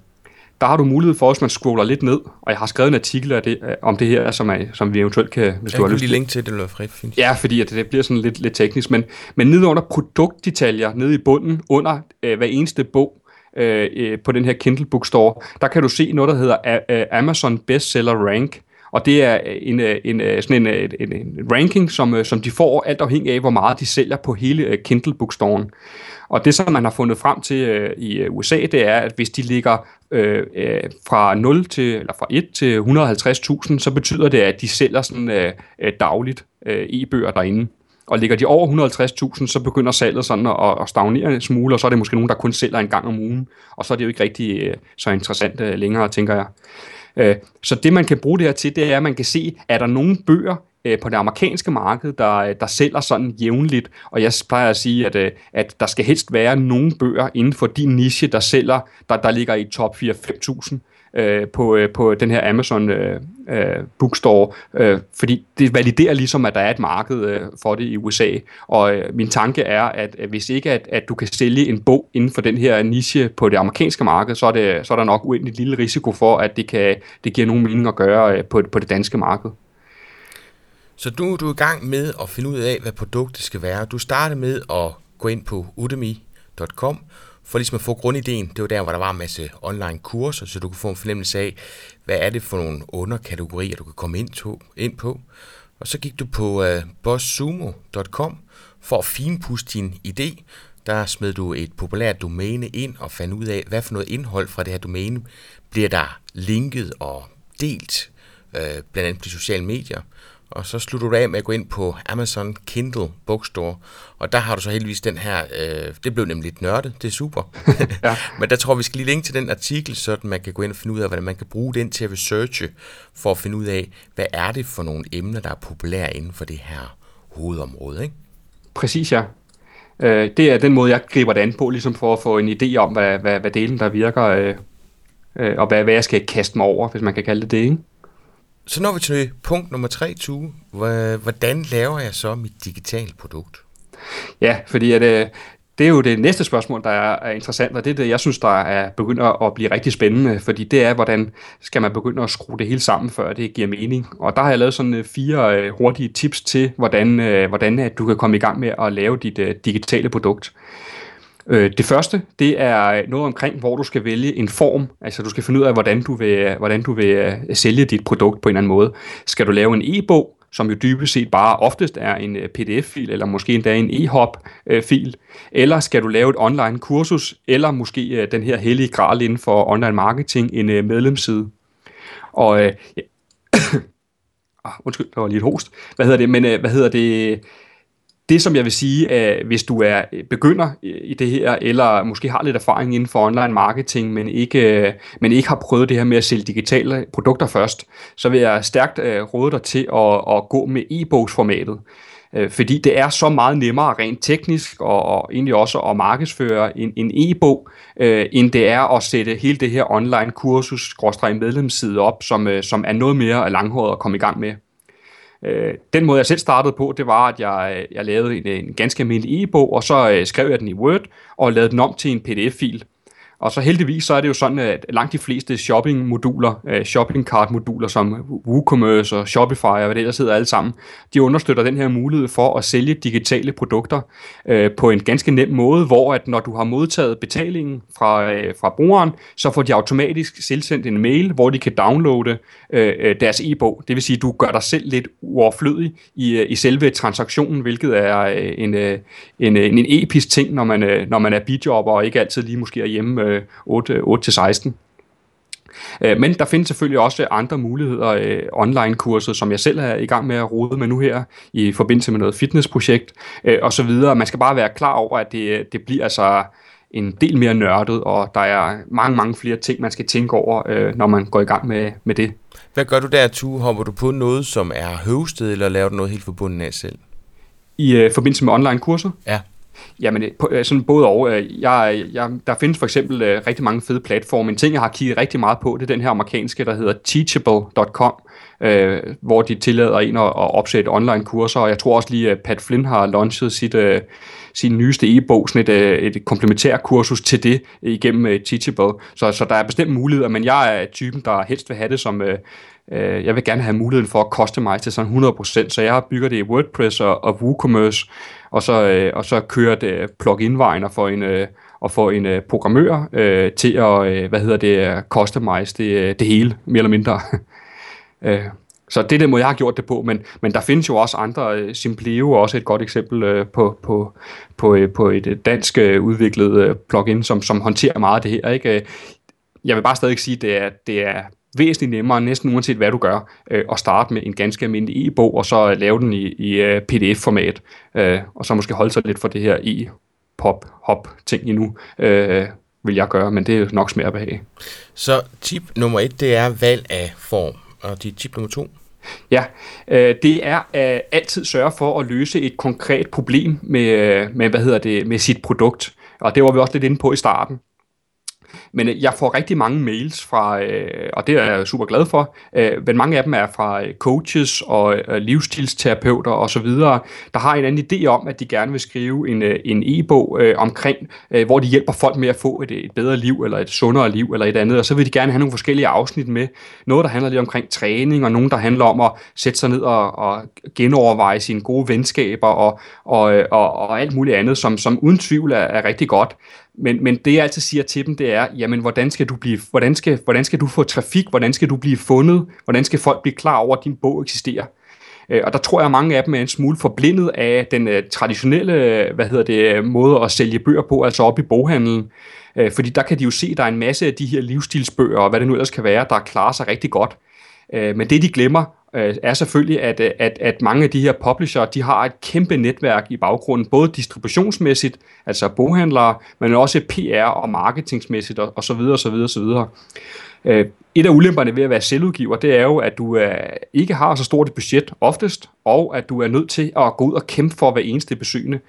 der har du mulighed for, hvis man scroller lidt ned, og jeg har skrevet en artikel af det, øh, om det her, som, er, som vi eventuelt kan,
hvis jeg du har lyst til. link til det, eller frit fint.
Ja, fordi at det, det bliver sådan lidt, lidt teknisk, men, men nede under produktdetaljer, nede i bunden, under øh, hver eneste bog, Øh, øh, på den her Kindle Bookstore, der kan du se noget, der hedder øh, Amazon Bestseller Rank. Og det er en, øh, en, sådan en, en, en ranking, som, som de får alt afhængig af, hvor meget de sælger på hele Kindle Bookstoren. Og det, som man har fundet frem til øh, i USA, det er, at hvis de ligger øh, øh, fra 0 til, eller fra 1 til 150.000, så betyder det, at de sælger sådan øh, dagligt øh, e-bøger derinde. Og ligger de over 150.000, så begynder salget sådan at, at stagnere en smule, og så er det måske nogen, der kun sælger en gang om ugen. Og så er det jo ikke rigtig øh, så interessant øh, længere, tænker jeg. Øh, så det, man kan bruge det her til, det er, at man kan se, er der nogle bøger øh, på det amerikanske marked, der, øh, der sælger sådan jævnligt. Og jeg plejer at sige, at, øh, at der skal helst være nogle bøger inden for din niche, der sælger, der, der ligger i top 4-5.000 øh, på, øh, på den her Amazon øh, øh, bookstore, øh, fordi det validerer ligesom, at der er et marked øh, for det i USA. Og øh, min tanke er, at, at hvis ikke at, at du kan sælge en bog inden for den her niche på det amerikanske marked, så er, det, så er der nok uendelig lille risiko for, at det, kan, det giver nogen mening at gøre øh, på, på det danske marked.
Så nu er du i gang med at finde ud af, hvad produktet skal være. Du starter med at gå ind på udemy.com, for ligesom at få grundideen. Det var der, hvor der var en masse online kurser, så du kunne få en fornemmelse af, hvad er det for nogle underkategorier, du kan komme ind, to, ind på. Og så gik du på øh, uh, bosssumo.com for at finpuste din idé. Der smed du et populært domæne ind og fandt ud af, hvad for noget indhold fra det her domæne bliver der linket og delt, uh, blandt andet på de sociale medier og så slutter du af med at gå ind på Amazon Kindle Bookstore, og der har du så heldigvis den her, øh, det blev nemlig lidt nørdet, det er super. <laughs> <laughs> ja. Men der tror vi skal lige linke til den artikel, så man kan gå ind og finde ud af, hvordan man kan bruge den til at researche, for at finde ud af, hvad er det for nogle emner, der er populære inden for det her hovedområde, ikke?
Præcis, ja. Øh, det er den måde, jeg griber det an på, ligesom for at få en idé om, hvad, hvad, hvad delen der virker, øh, øh, og hvad, hvad jeg skal kaste mig over, hvis man kan kalde det det, ikke?
Så når vi til punkt nummer tre, Tue. Hvordan laver jeg så mit digitale produkt?
Ja, fordi at, øh, det er jo det næste spørgsmål, der er interessant, og det er det, jeg synes, der er begynder at blive rigtig spændende, fordi det er, hvordan skal man begynde at skrue det hele sammen, før det giver mening. Og der har jeg lavet sådan øh, fire øh, hurtige tips til, hvordan, øh, hvordan du kan komme i gang med at lave dit øh, digitale produkt. Øh, det første, det er noget omkring, hvor du skal vælge en form. Altså du skal finde ud af, hvordan du vil, hvordan du vil øh, sælge dit produkt på en eller anden måde. Skal du lave en e-bog, som jo dybest set bare oftest er en øh, pdf-fil, eller måske endda en e-hop-fil, øh, eller skal du lave et online kursus, eller måske den her hellige gral inden for online marketing, en medlemsside. Og ja. <coughs> ah, undskyld, der var lige et host. Hvad hedder det? Men hvad hedder det? Det, som jeg vil sige, at hvis du er øh, begynder øh, i det her, eller måske har lidt erfaring inden for online marketing, men ikke, men ikke har prøvet det her med at sælge digitale produkter først, så vil jeg stærkt råde dig til at, at gå med e-bogsformatet. Fordi det er så meget nemmere rent teknisk og, og egentlig også at markedsføre en, en e-bog, øh, end det er at sætte hele det her online kursus medlemsside op, som, øh, som er noget mere langhåret at komme i gang med. Øh, den måde, jeg selv startede på, det var, at jeg, jeg lavede en, en ganske almindelig e-bog, og så øh, skrev jeg den i Word og lavede den om til en pdf-fil. Og så heldigvis så er det jo sådan, at langt de fleste shopping-moduler, øh, shopping cart-moduler som WooCommerce og Shopify og hvad det ellers hedder alle sammen, de understøtter den her mulighed for at sælge digitale produkter øh, på en ganske nem måde, hvor at når du har modtaget betalingen fra, øh, fra brugeren, så får de automatisk selvsendt en mail, hvor de kan downloade øh, øh deres e-bog. Det vil sige, at du gør dig selv lidt uoverflødig i, øh, i selve transaktionen, hvilket er en, en, en, en episk ting, når man, når man er bidjobber og ikke altid lige måske er hjemme 8-16. Øh, men der findes selvfølgelig også andre muligheder, øh, online-kurser, som jeg selv er i gang med at rode med nu her, i forbindelse med noget fitnessprojekt øh, og så videre. Man skal bare være klar over, at det, det bliver altså en del mere nørdet, og der er mange, mange flere ting, man skal tænke over, når man går i gang med, med det.
Hvad gør du der, Tu? Hopper du på noget, som er høvsted, eller laver du noget helt forbundet af selv?
I uh, forbindelse med online-kurser?
Ja.
Jamen, øh, sådan både og. Øh, jeg, jeg, der findes for eksempel øh, rigtig mange fede platforme. En ting, jeg har kigget rigtig meget på, det er den her amerikanske, der hedder teachable.com, øh, hvor de tillader en at, at opsætte online kurser, og jeg tror også lige, at Pat Flynn har launchet sit, øh, sin nyeste e-bog, sådan et, et komplementær kursus til det igennem øh, Teachable. Så, så der er bestemt muligheder, men jeg er typen, der helst vil have det som, øh, Øh, jeg vil gerne have muligheden for at customize det sådan 100%, så jeg bygger det i WordPress og, og WooCommerce, og så, øh, og så kører det øh, plugin-vejen og får en, øh, og få en øh, programmør øh, til at, øh, hvad hedder det, øh, customize det, øh, det hele, mere eller mindre. <laughs> øh, så det er den måde, jeg har gjort det på, men, men der findes jo også andre. Simpleo er også et godt eksempel øh, på, på, på, øh, på et dansk udviklet plugin, som, som håndterer meget af det her. Ikke? Jeg vil bare stadig sige, at det er, det er væsentligt nemmere, næsten uanset hvad du gør, at starte med en ganske almindelig e-bog, og så lave den i, i pdf-format, og så måske holde sig lidt for det her e-pop-hop-ting endnu, vil jeg gøre, men det er nok smert behag.
Så tip nummer et, det er valg af form, og dit tip nummer to?
Ja, øh, det er at altid sørge for at løse et konkret problem med, med, hvad hedder det, med sit produkt. Og det var vi også lidt inde på i starten. Men øh, jeg får rigtig mange mails fra, øh, og det er jeg super glad for, øh, men mange af dem er fra øh, coaches og øh, livsstilsterapeuter osv., der har en anden idé om, at de gerne vil skrive en, en e-bog omkring, hvor de hjælper folk med at få et, et bedre liv, eller et sundere liv, eller et andet, og så vil de gerne have nogle forskellige afsnit med. Noget, der handler lidt omkring træning, og nogen, der handler om at sætte sig ned og, og genoverveje sine gode venskaber, og, og, og, og alt muligt andet, som, som uden tvivl er, er rigtig godt. Men, men det jeg altid siger til dem, det er, jamen hvordan skal du blive, hvordan skal, hvordan skal du få trafik, hvordan skal du blive fundet, hvordan skal folk blive klar over, at din bog eksisterer. Øh, og der tror jeg, at mange af dem er en smule forblindet af den øh, traditionelle øh, hvad hedder det, måde at sælge bøger på, altså op i boghandlen. Fordi der kan de jo se, at der er en masse af de her livsstilsbøger, og hvad det nu ellers kan være, der klarer sig rigtig godt. Øh, men det de glemmer, øh, er selvfølgelig, at, at, at mange af de her publisher, de har et kæmpe netværk i baggrunden, både distributionsmæssigt, altså boghandlere, men også PR og marketingsmæssigt og, og så videre, og så videre, og så videre. Øh, et af ulemperne ved at være selvudgiver, det er jo, at du øh, ikke har så stort et budget oftest, og at du er nødt til at gå ud og kæmpe for hver eneste besøgende.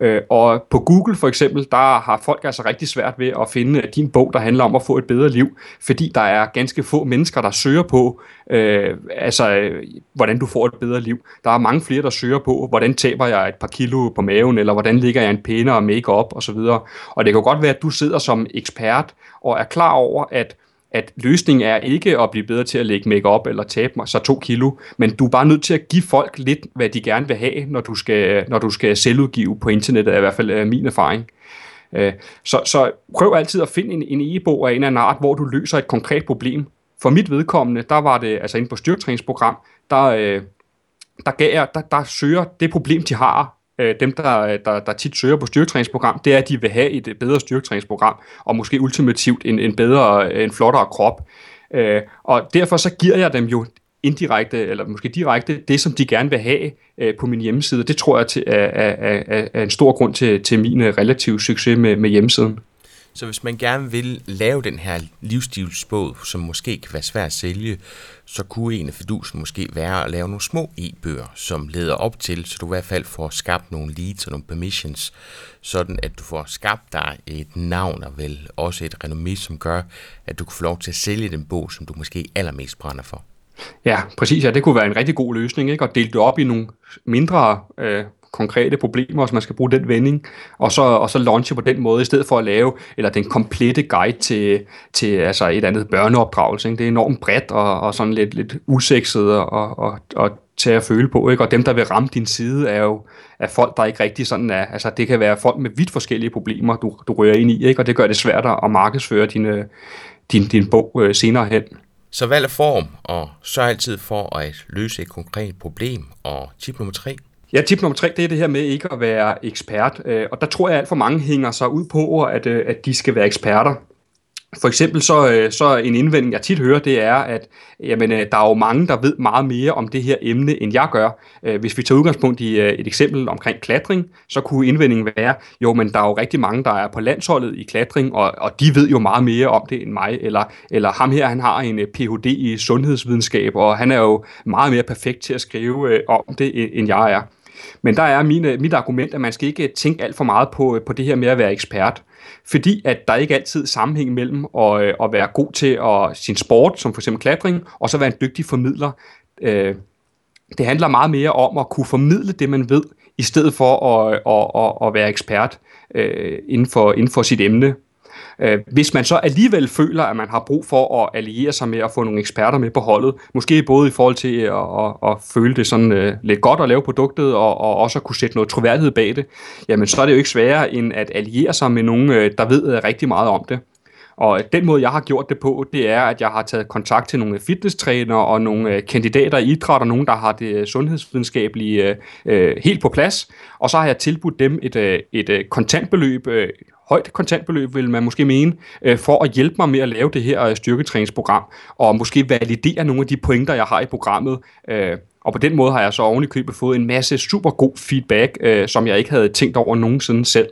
Øh, og på Google for eksempel, der har folk altså rigtig svært ved at finde øh, din bog, der handler om at få et bedre liv, fordi der er ganske få mennesker, der søger på, øh, altså, øh, hvordan du får et bedre liv. Der er mange flere, der søger på, hvordan taber jeg et par kilo på maven, eller hvordan ligger jeg en pænere make-up osv. Og det kan godt være, at du sidder som ekspert og er klar over, at at løsningen er ikke at blive bedre til at lægge makeup eller tabe mig så to kilo, men du er bare nødt til at give folk lidt, hvad de gerne vil have, når du skal, når du skal selvudgive på internettet, er i hvert fald er min erfaring. Øh, så, så prøv altid at finde en, en e-bog af en eller anden art, hvor du løser et konkret problem. For mit vedkommende, der var det, altså inde på styrketræningsprogram, der, øh, der, gav jeg, der, der søger det problem, de har, øh, dem, der, der, der tit søger på styrketræningsprogram, det er, at de vil have et bedre styrketræningsprogram, og måske ultimativt en, en bedre, en flottere krop. Øh, og derfor så giver jeg dem jo indirekte, eller måske direkte, det, som de gerne vil have øh, på min hjemmeside. Det tror jeg til, er, er, er, er en stor grund til, til min øh, relative succes med, med hjemmesiden.
Så hvis man gerne vil lave den her livsstilsbog, som måske kan være svær at sælge, så kunne en af fidusen måske være at lave nogle små e-bøger, som leder op til, så du i hvert fald får skabt nogle leads og nogle permissions, sådan at du får skabt dig et navn og vel også et renommé, som gør, at du kan få lov til at sælge den bog, som du måske allermest brænder for.
Ja, præcis. Ja, det kunne være en rigtig god løsning, ikke? at dele det op i nogle mindre øh, konkrete problemer, hvis man skal bruge den vending, og så, og så launche på den måde, i stedet for at lave eller den komplette guide til, til altså et andet børneopdragelse. Ikke? Det er enormt bredt og, og sådan lidt, lidt usekset og, og, og til at føle på, ikke? og dem, der vil ramme din side, er jo er folk, der ikke rigtig sådan er, altså det kan være folk med vidt forskellige problemer, du, du rører ind i, ikke? og det gør det svært at markedsføre din, øh, din, din bog øh, senere hen.
Så valg af form, og så altid for at løse et konkret problem. Og tip nummer tre,
Ja, tip nummer tre, det er det her med ikke at være ekspert. Øh, og der tror jeg, at alt for mange hænger sig ud på, at, øh, at de skal være eksperter. For eksempel så, øh, så en indvending, jeg tit hører, det er, at jamen, øh, der er jo mange, der ved meget mere om det her emne, end jeg gør. Øh, hvis vi tager udgangspunkt i et eksempel omkring klatring, så kunne indvendingen være, jo, men der er jo rigtig mange, der er på landsholdet i klatring, og, og de ved jo meget mere om det end mig. Eller, eller ham her, han har en Ph.D. i sundhedsvidenskab, og han er jo meget mere perfekt til at skrive om det, end jeg er. Men der er mine, mit argument, at man skal ikke tænke alt for meget på, på det her med at være ekspert. Fordi at der ikke altid er sammenhæng mellem at, øh, at være god til at, sin sport, som for eksempel klatring, og så være en dygtig formidler. Øh, det handler meget mere om at kunne formidle det, man ved, i stedet for at, øh, at, at, at være ekspert øh, inden, for, inden for sit emne. Øh, hvis man så alligevel føler, at man har brug for at alliere sig med at få nogle eksperter med på holdet, måske både i forhold til at, at, at føle det sådan øh, lidt godt at lave produktet, og, og også at kunne sætte noget troværdighed bag det, jamen så er det jo ikke sværere end at alliere sig med nogen, øh, der ved øh, rigtig meget om det. Og den måde, jeg har gjort det på, det er, at jeg har taget kontakt til nogle fitnesstrænere og nogle øh, kandidater i idræt, og nogen, der har det sundhedsvidenskabelige øh, helt på plads. Og så har jeg tilbudt dem et, et kontantbeløb, øh, højt kontantbeløb, vil man måske mene, øh, for at hjælpe mig med at lave det her øh, styrketræningsprogram, og måske validere nogle af de pointer, jeg har i programmet. Øh, og på den måde har jeg så oven i købet fået en masse super god feedback, øh, som jeg ikke havde tænkt over nogensinde selv.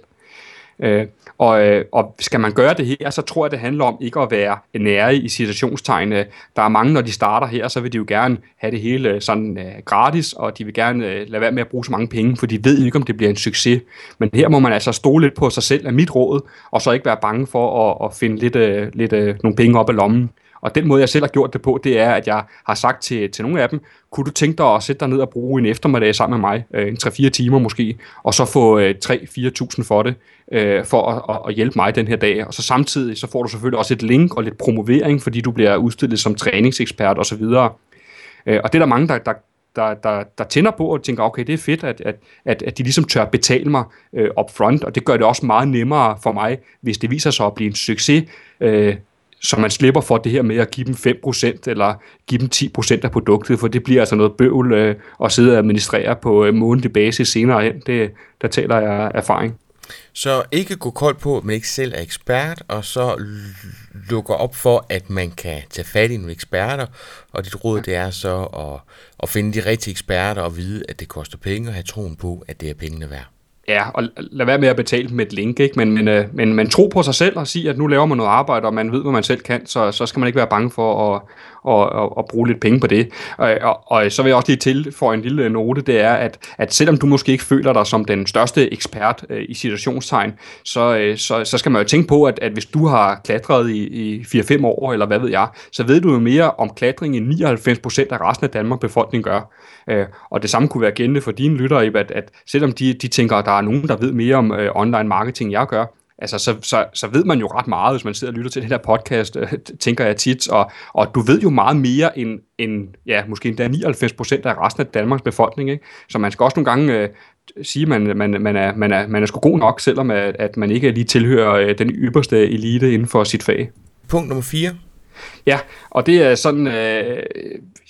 Øh, og, øh, og skal man gøre det her, så tror jeg, det handler om ikke at være nære i situationstegn. Der er mange, når de starter her, så vil de jo gerne have det hele sådan øh, gratis, og de vil gerne øh, lade være med at bruge så mange penge, for de ved ikke, om det bliver en succes. Men her må man altså stole lidt på sig selv af mit råd, og så ikke være bange for at, at finde lidt, øh, lidt øh, nogle penge op af lommen. Og den måde, jeg selv har gjort det på, det er, at jeg har sagt til, til nogle af dem, kunne du tænke dig at sætte dig ned og bruge en eftermiddag sammen med mig, øh, en 3-4 timer måske, og så få øh, 3-4.000 for det, øh, for at, at hjælpe mig den her dag. Og så samtidig, så får du selvfølgelig også et link og lidt promovering, fordi du bliver udstillet som træningsekspert osv. Øh, og det er der mange, der, der, der, der, der tænder på og tænker, okay, det er fedt, at, at, at, at de ligesom tør betale mig øh, upfront, og det gør det også meget nemmere for mig, hvis det viser sig at blive en succes, øh, så man slipper for det her med at give dem 5% eller give dem 10% af produktet, for det bliver altså noget bøvl øh, at sidde og administrere på øh, månedlig basis senere hen. Det, der taler jeg erfaring.
Så ikke gå kold på, at man ikke selv er ekspert, og så lukker op for, at man kan tage fat i nogle eksperter, og dit råd det er så at, at finde de rigtige eksperter og vide, at det koster penge, og have troen på, at det er pengene værd.
Ja, og lad være med at betale med et link, ikke? Men, men, øh, men man tro på sig selv og sige, at nu laver man noget arbejde, og man ved, hvad man selv kan, så, så skal man ikke være bange for at, og, og, og bruge lidt penge på det. Og, og, og så vil jeg også lige til for en lille note, det er, at, at selvom du måske ikke føler dig som den største ekspert øh, i situationstegn, så, øh, så, så skal man jo tænke på, at, at hvis du har klatret i, i 4-5 år, eller hvad ved jeg, så ved du jo mere om klatring end 99% af resten af Danmark befolkning gør. Øh, og det samme kunne være gældende for dine lyttere, at, at selvom de, de tænker, at der er nogen, der ved mere om øh, online marketing, jeg gør, altså, så, så, så ved man jo ret meget, hvis man sidder og lytter til den her podcast, øh, tænker jeg tit, og, og du ved jo meget mere end, end ja, måske endda 99 procent af resten af Danmarks befolkning, ikke? så man skal også nogle gange øh, sige, at man, man, man, er, man, er, man er sgu god nok, selvom at, at man ikke lige tilhører øh, den ypperste elite inden for sit fag.
Punkt nummer 4.
Ja, og det er sådan, øh,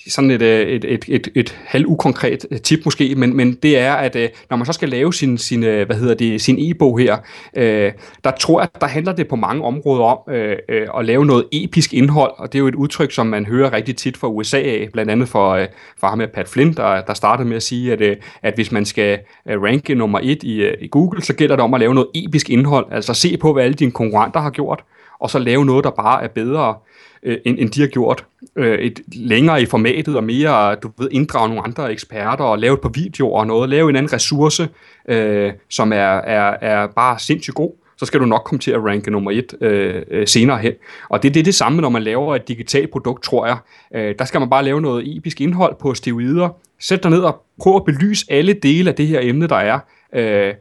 sådan et, øh, et, et, et, et halv ukonkret øh, tip måske, men, men det er, at øh, når man så skal lave sin, sin, øh, hvad hedder det, sin e-bog her, øh, der tror jeg, der handler det på mange områder om øh, øh, at lave noget episk indhold, og det er jo et udtryk, som man hører rigtig tit fra USA af, blandt andet fra, øh, fra ham med Pat Flynn, der, der startede med at sige, at, øh, at hvis man skal ranke nummer et i, i Google, så gælder det om at lave noget episk indhold, altså se på, hvad alle dine konkurrenter har gjort, og så lave noget, der bare er bedre øh, end, end de har gjort. Øh, et længere i formatet og mere, du ved, inddrage nogle andre eksperter og lave et par videoer og noget, lave en anden ressource, øh, som er, er, er bare sindssygt god så skal du nok komme til at ranke nummer et øh, øh, senere hen. Og det, det er det samme, når man laver et digitalt produkt, tror jeg. Øh, der skal man bare lave noget episk indhold på steroider. Sæt dig ned og prøv at belyse alle dele af det her emne, der er. Øh,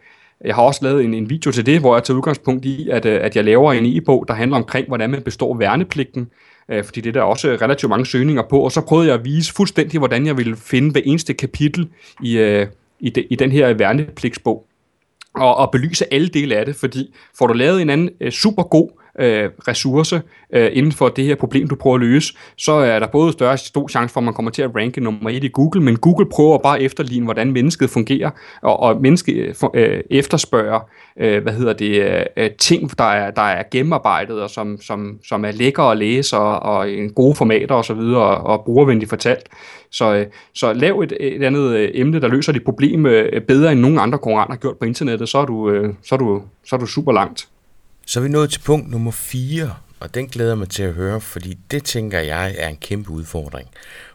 jeg har også lavet en, en video til det, hvor jeg tager udgangspunkt i, at, øh, at jeg laver en e-bog, der handler omkring, hvordan man består værnepligten. Øh, fordi det er der også relativt mange søgninger på, og så prøvede jeg at vise fuldstændig, hvordan jeg ville finde hver eneste kapitel i, øh, i, de, i den her værnepligtsbog, og, og belyse alle dele af det, fordi får du lavet en anden øh, super god øh, ressource øh, inden for det her problem, du prøver at løse, så er der både større stor chance for, at man kommer til at ranke nummer et i Google, men Google prøver bare at efterligne, hvordan mennesket fungerer, og, og mennesket øh, øh, efterspørger, øh, hvad hedder det, øh, ting, der er, der er gennemarbejdet, og som, som, som er lækre at læse, og, og en gode formater osv., og, og, og brugervenligt fortalt. Så, øh, så lav et, et andet øh, emne, der løser dit problem øh, bedre end nogen andre konkurrenter har gjort på internettet, så er du, øh, så er du, så er du super langt.
Så er vi nået til punkt nummer 4, og den glæder mig til at høre, fordi det tænker jeg er en kæmpe udfordring.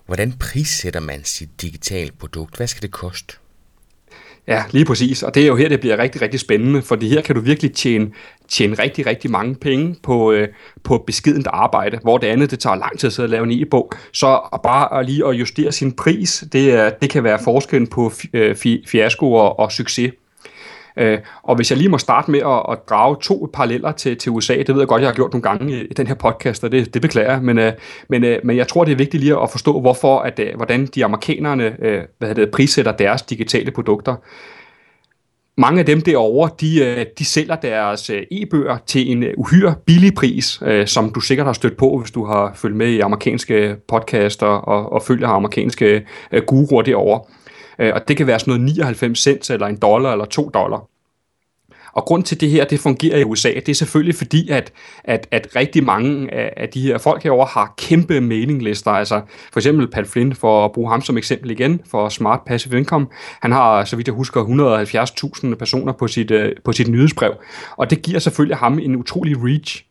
Hvordan prissætter man sit digitale produkt? Hvad skal det koste?
Ja, lige præcis. Og det er jo her, det bliver rigtig, rigtig spændende, fordi her kan du virkelig tjene, tjene rigtig, rigtig mange penge på, øh, på beskedent arbejde, hvor det andet, det tager lang tid at sidde og lave en e-bog. Så bare at lige at justere sin pris, det, er, det kan være forskellen på øh, fiasko og, og succes. Øh, og hvis jeg lige må starte med at, at drage to paralleller til, til USA, det ved jeg godt, jeg har gjort nogle gange i, i den her podcast, og det, det beklager jeg, men, øh, men, øh, men jeg tror, det er vigtigt lige at forstå, hvorfor, at, øh, hvordan de amerikanerne øh, hvad det, prissætter deres digitale produkter mange af dem derovre, de, øh, de sælger deres e-bøger til en uhyre billig pris, som du sikkert har stødt på, hvis du har fulgt med i amerikanske podcaster og, og følger amerikanske guruer derovre. Øh, og det kan være sådan noget 99 cent eller en dollar eller to dollar. Og grund til det her, det fungerer i USA, det er selvfølgelig fordi, at, at, at rigtig mange af, af de her folk herover har kæmpe mailinglister. Altså for eksempel Pat Flynn, for at bruge ham som eksempel igen, for Smart Passive Income. Han har, så vidt jeg husker, 170.000 personer på sit, øh, på sit nyhedsbrev. Og det giver selvfølgelig ham en utrolig reach.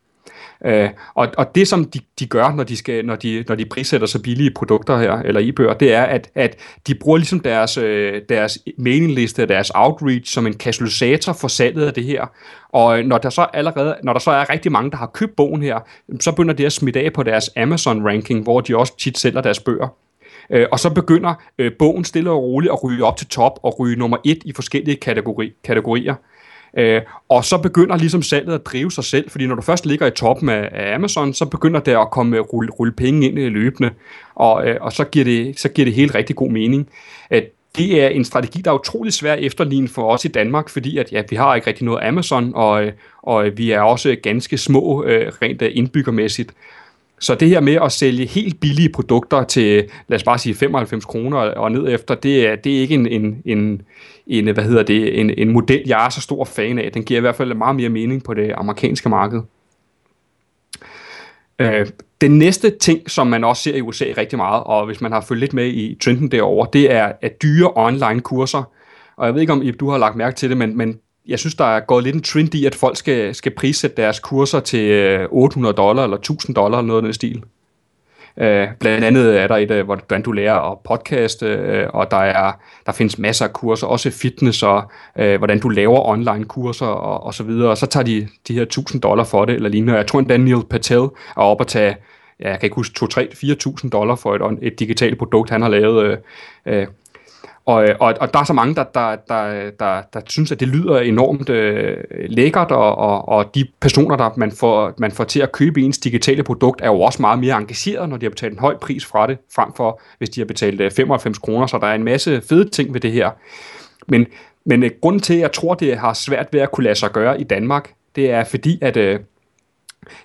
Øh, og, og det, som de, de gør, når de, skal, når, de, når de prissætter så billige produkter her, eller e-bøger, det er, at, at de bruger ligesom deres, øh, deres mailingliste, deres outreach, som en katalysator for salget af det her. Og øh, når der så allerede, når der så er rigtig mange, der har købt bogen her, så begynder det at smitte af på deres Amazon-ranking, hvor de også tit sælger deres bøger. Øh, og så begynder øh, bogen stille og roligt at ryge op til top og ryge nummer et i forskellige kategori, kategorier. Øh, og så begynder ligesom salget at drive sig selv, fordi når du først ligger i toppen af, af Amazon, så begynder der at komme rulle, rulle penge ind i løbende, og, øh, og så, giver det, så giver det helt rigtig god mening. Øh, det er en strategi, der er utrolig svær at efterligne for os i Danmark, fordi at, ja, vi har ikke rigtig noget Amazon, og, øh, og vi er også ganske små øh, rent øh, indbyggermæssigt. Så det her med at sælge helt billige produkter til, lad os bare sige 95 kroner og ned efter, det er, det er ikke en, en, en, en, hvad hedder det, en, en model, jeg er så stor fan af. Den giver i hvert fald meget mere mening på det amerikanske marked. Øh, den næste ting, som man også ser i USA rigtig meget, og hvis man har følt lidt med i trenden derovre, det er at dyre online kurser. Og jeg ved ikke, om du har lagt mærke til det, men, men jeg synes, der er gået lidt en trend i, at folk skal, skal prissætte deres kurser til øh, 800 dollar eller 1000 dollar eller noget af den stil. Uh, blandt andet er der et, øh, hvordan du lærer at podcaste, og der, er, der findes masser af kurser, også fitness og hvordan du laver online kurser og, og så videre. Og så tager de de her 1000 dollar for det, eller lignende. Jeg tror, at Daniel Patel er oppe at tage, ja, jeg kan ikke huske, 2, 3, 4.000 dollar for et, et digitalt produkt, han har lavet. Uh, og, øh, og, og der er så mange, der, der, der, der, der synes, at det lyder enormt øh, lækkert, og, og, og de personer, der man får, man får til at købe ens digitale produkt, er jo også meget mere engageret, når de har betalt en høj pris fra det, frem for hvis de har betalt øh, 95 kroner. Så der er en masse fede ting ved det her. Men, men øh, grunden til, at jeg tror, det har svært ved at kunne lade sig gøre i Danmark, det er fordi, at øh,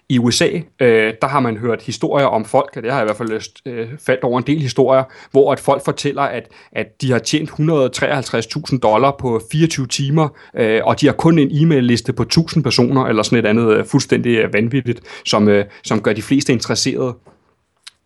i USA, øh, der har man hørt historier om folk, og det har jeg i hvert fald øh, faldt over en del historier, hvor at folk fortæller, at, at de har tjent 153.000 dollar på 24 timer, øh, og de har kun en e-mail-liste på 1000 personer, eller sådan et andet øh, fuldstændig øh, vanvittigt, som, øh, som gør de fleste interesserede.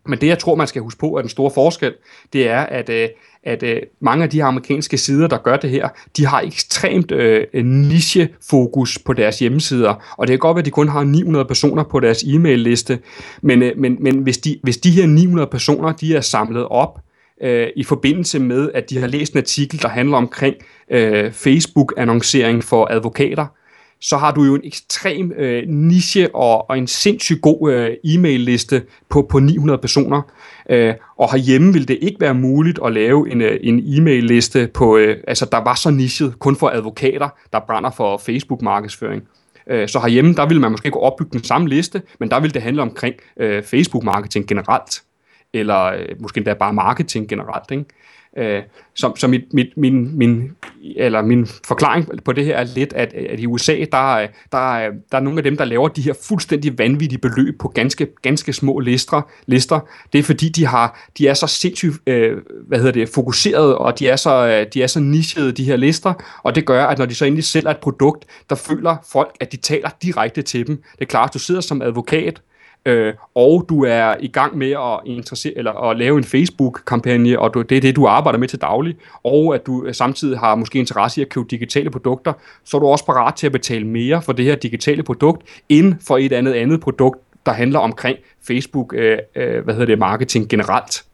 Men det, jeg tror, man skal huske på, er den store forskel, det er, at, øh, at øh, mange af de her amerikanske sider, der gør det her, de har ekstremt øh, niche-fokus på deres hjemmesider, og det kan godt være, at de kun har 900 personer på deres e-mail-liste, men, øh, men, men hvis, de, hvis de her 900 personer, de er samlet op øh, i forbindelse med, at de har læst en artikel, der handler omkring øh, Facebook-annoncering for advokater, så har du jo en ekstrem øh, niche og, og en sindssygt god øh, e-mail-liste på, på 900 personer. Øh, og herhjemme ville det ikke være muligt at lave en, øh, en e-mail-liste på, øh, altså der var så nichet kun for advokater, der brænder for Facebook-markedsføring. Øh, så herhjemme, der ville man måske kunne opbygge den samme liste, men der ville det handle omkring øh, Facebook-marketing generelt, eller øh, måske endda bare marketing generelt. Ikke? Øh, så så mit, mit, min, min, eller min forklaring på det her er lidt, at, at i USA, der, der, der er nogle af dem, der laver de her fuldstændig vanvittige beløb på ganske, ganske små lister. lister. Det er fordi, de, har, de er så sindssygt øh, hvad hedder det, fokuseret, og de er, så, øh, de er så nichede, de her lister, og det gør, at når de så endelig sælger et produkt, der føler folk, at de taler direkte til dem. Det er klart, at du sidder som advokat, øh, og du er i gang med at, interessere, eller at lave en Facebook-kampagne, og du, det er det, du arbejder med til daglig, og at du øh, samtidig har måske interesse i at købe digitale produkter, så er du også parat til at betale mere for det her digitale produkt, end for et andet andet produkt, der handler omkring Facebook, øh, øh, hvad hedder det, marketing generelt.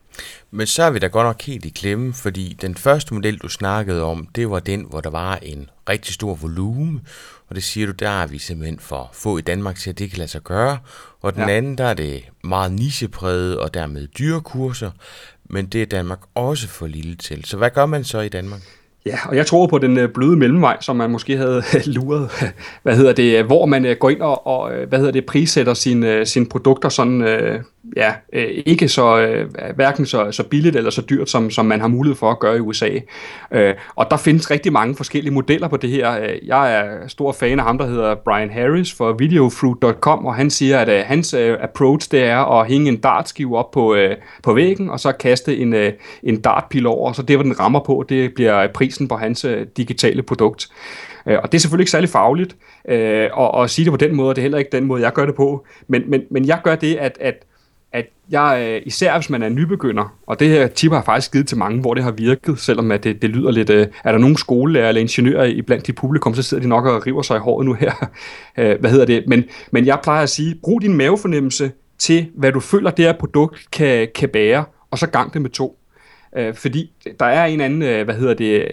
Men så er vi da godt nok helt i klemme, fordi den første model, du snakkede om, det var den, hvor der var en rigtig stor volumen, og det siger du, der er vi simpelthen for få i Danmark til, at det kan lade sig gøre. Og den ja. anden, der er det meget nichepræget og dermed dyre kurser, men det er Danmark også for lille til. Så hvad gør man så i Danmark?
Ja, og jeg tror på den øh, bløde mellemvej, som man måske havde <laughs> luret, hvad hedder det, hvor man øh, går ind og, og øh, hvad hedder det, prissætter sine, sine produkter sådan ja, øh, ikke så, øh, hverken så, så billigt eller så dyrt, som, som man har mulighed for at gøre i USA. Øh, og der findes rigtig mange forskellige modeller på det her. Øh, jeg er stor fan af ham, der hedder Brian Harris for videofruit.com, og han siger, at øh, hans øh, approach det er at hænge en dartskive op på, øh, på væggen, og så kaste en, øh, en dartpil over, og så det, hvor den rammer på, det bliver prisen på hans øh, digitale produkt. Øh, og det er selvfølgelig ikke særlig fagligt øh, at, at sige det på den måde, og det er heller ikke den måde, jeg gør det på. Men, men, men jeg gør det, at, at at jeg, øh, især hvis man er nybegynder, og det her tip har jeg faktisk givet til mange, hvor det har virket, selvom at det, det lyder lidt, øh, er der nogen skolelærer eller ingeniører i blandt de publikum, så sidder de nok og river sig i håret nu her. <laughs> Øh, hvad hedder det? Men, men jeg plejer at sige, brug din mavefornemmelse til, hvad du føler, det her produkt kan, kan bære, og så gang det med to. Øh, fordi der er en anden, øh, hvad hedder det,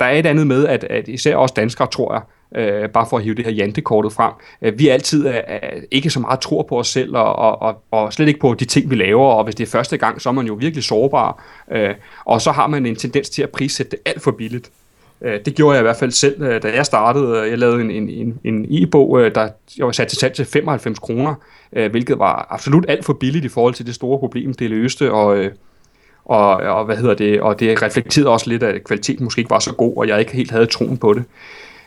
der er et andet med, at, at især også danskere, tror jeg, øh, bare for at hive det her jantekortet frem. Øh, vi altid er, er ikke så meget tror på os selv, og, og, og, og slet ikke på de ting, vi laver, og hvis det er første gang, så er man jo virkelig sårbar, øh, og så har man en tendens til at prissætte det alt for billigt. Øh, det gjorde jeg i hvert fald selv, da jeg startede. Jeg lavede en, en, en, en e-bog, der jeg var sat til salg til 95 kroner, hvilket var absolut alt for billigt i forhold til det store problem, det løste, og, og, og hvad hedder det, og det reflekterede også lidt, at kvaliteten måske ikke var så god, og jeg ikke helt havde troen på det.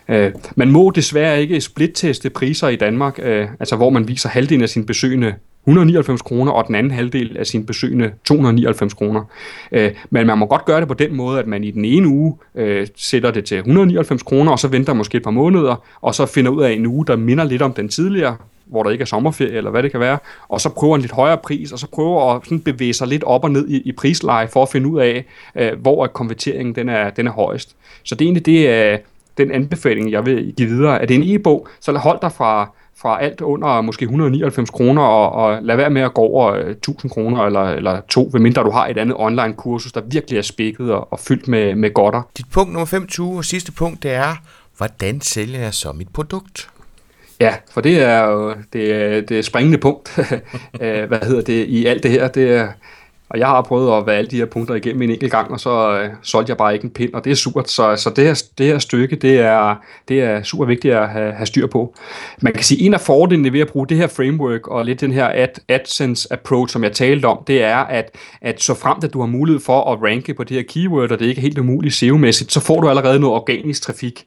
Øh, man må desværre ikke splitteste priser i Danmark, øh, altså hvor man viser halvdelen af sine besøgende 199 kroner, og den anden halvdel af sine besøgende 299 kroner. Øh, men man må godt gøre det på den måde, at man i den ene uge øh, sætter det til 199 kroner, og så venter måske et par måneder, og så finder ud af en uge, der minder lidt om den tidligere, hvor der ikke er sommerferie, eller hvad det kan være, og så prøver en lidt højere pris, og så prøver at sådan bevæge sig lidt op og ned i, i prisleje, for at finde ud af, øh, hvor konverteringen den er, den er højest. Så det er egentlig det, øh, den anbefaling, jeg vil give videre. Er det en e-bog, så hold dig fra, fra alt under måske 199 kroner, og, og lad være med at gå over 1000 kroner eller, eller to, medmindre du har et andet online kursus, der virkelig er spækket og, og fyldt med, med godter.
Dit punkt nummer 25 og sidste punkt, det er, hvordan sælger jeg så mit produkt?
Ja, for det er jo det, det springende punkt, <laughs> hvad hedder det, i alt det her. Det er, og jeg har prøvet at være alle de her punkter igennem en enkelt gang, og så øh, solgte jeg bare ikke en pind, og det er surt. Så, så det, her, det her stykke, det er, det er super vigtigt at have, have styr på. Man kan sige, at en af fordelene ved at bruge det her framework, og lidt den her ad, AdSense approach, som jeg talte om, det er, at, at så frem at du har mulighed for at ranke på det her keyword, og det er ikke helt umuligt SEO-mæssigt, så får du allerede noget organisk trafik.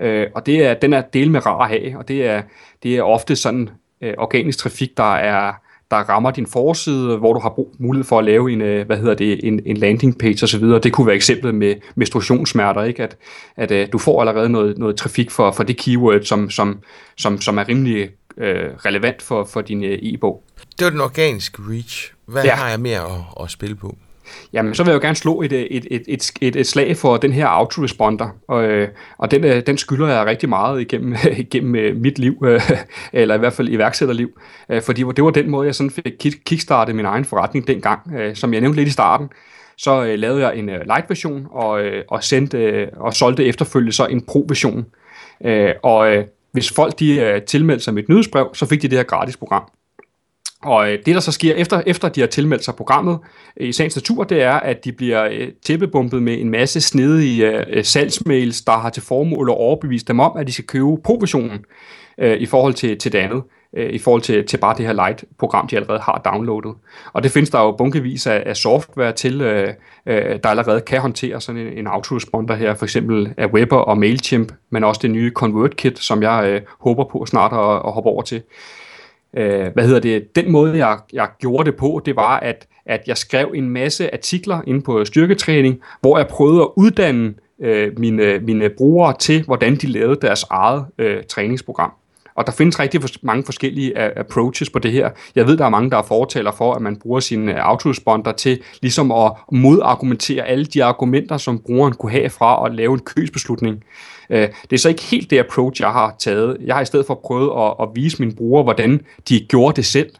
Øh, og det er, den er del med rar at have, og det er, det er ofte sådan øh, organisk trafik, der er der rammer din forside, hvor du har brug, mulighed for at lave en, øh, hvad hedder det, en, en landing page osv. Det kunne være eksemplet med menstruationssmerter, ikke? at, at at øh, du får allerede noget, noget trafik for, for det keyword, som, som, som, som er rimelig øh, relevant for, for din øh, e-bog.
Det var den organiske reach. Hvad ja. har jeg mere at, at spille på?
Jamen, så vil jeg jo gerne slå et, øh, et, et, et, et, et slag for den her autoresponder, og, øh, og den, øh, den skylder jeg rigtig meget igennem, <laughs> igennem øh, mit liv, <laughs> eller i hvert fald iværksætterliv, fordi det var den måde, jeg sådan fik kickstartet min egen forretning dengang, som jeg nævnte lidt i starten. Så lavede jeg en light-version og, og, sendte, og solgte efterfølgende så en pro-version. og hvis folk de tilmeldte sig mit nyhedsbrev, så fik de det her gratis program. Og øh, det, der så sker efter, efter de har tilmeldt sig programmet øh, i sagens natur, det er, at de bliver øh, tæppebumpet med en masse snedige øh, øh, salgsmails, der har til formål at overbevise dem om, at de skal købe provisionen øh, i forhold til, til det andet i forhold til, til bare det her light-program, de allerede har downloadet. Og det findes der jo bunkevis af, af software til, øh, der allerede kan håndtere sådan en, en autoresponder her, for eksempel af Webber og MailChimp, men også det nye ConvertKit, som jeg øh, håber på snart at, at hoppe over til. Øh, hvad hedder det? Den måde, jeg, jeg gjorde det på, det var, at, at jeg skrev en masse artikler inde på styrketræning, hvor jeg prøvede at uddanne øh, mine, mine brugere til, hvordan de lavede deres eget øh, træningsprogram. Og der findes rigtig mange forskellige øh, approaches på det her. Jeg ved, der er mange, der er fortaler for, at man bruger sine øh, autoresponder til ligesom at modargumentere alle de argumenter, som brugeren kunne have fra at lave en køsbeslutning. Øh, det er så ikke helt det approach, jeg har taget. Jeg har i stedet for prøvet at, at vise mine brugere, hvordan de gjorde det selv,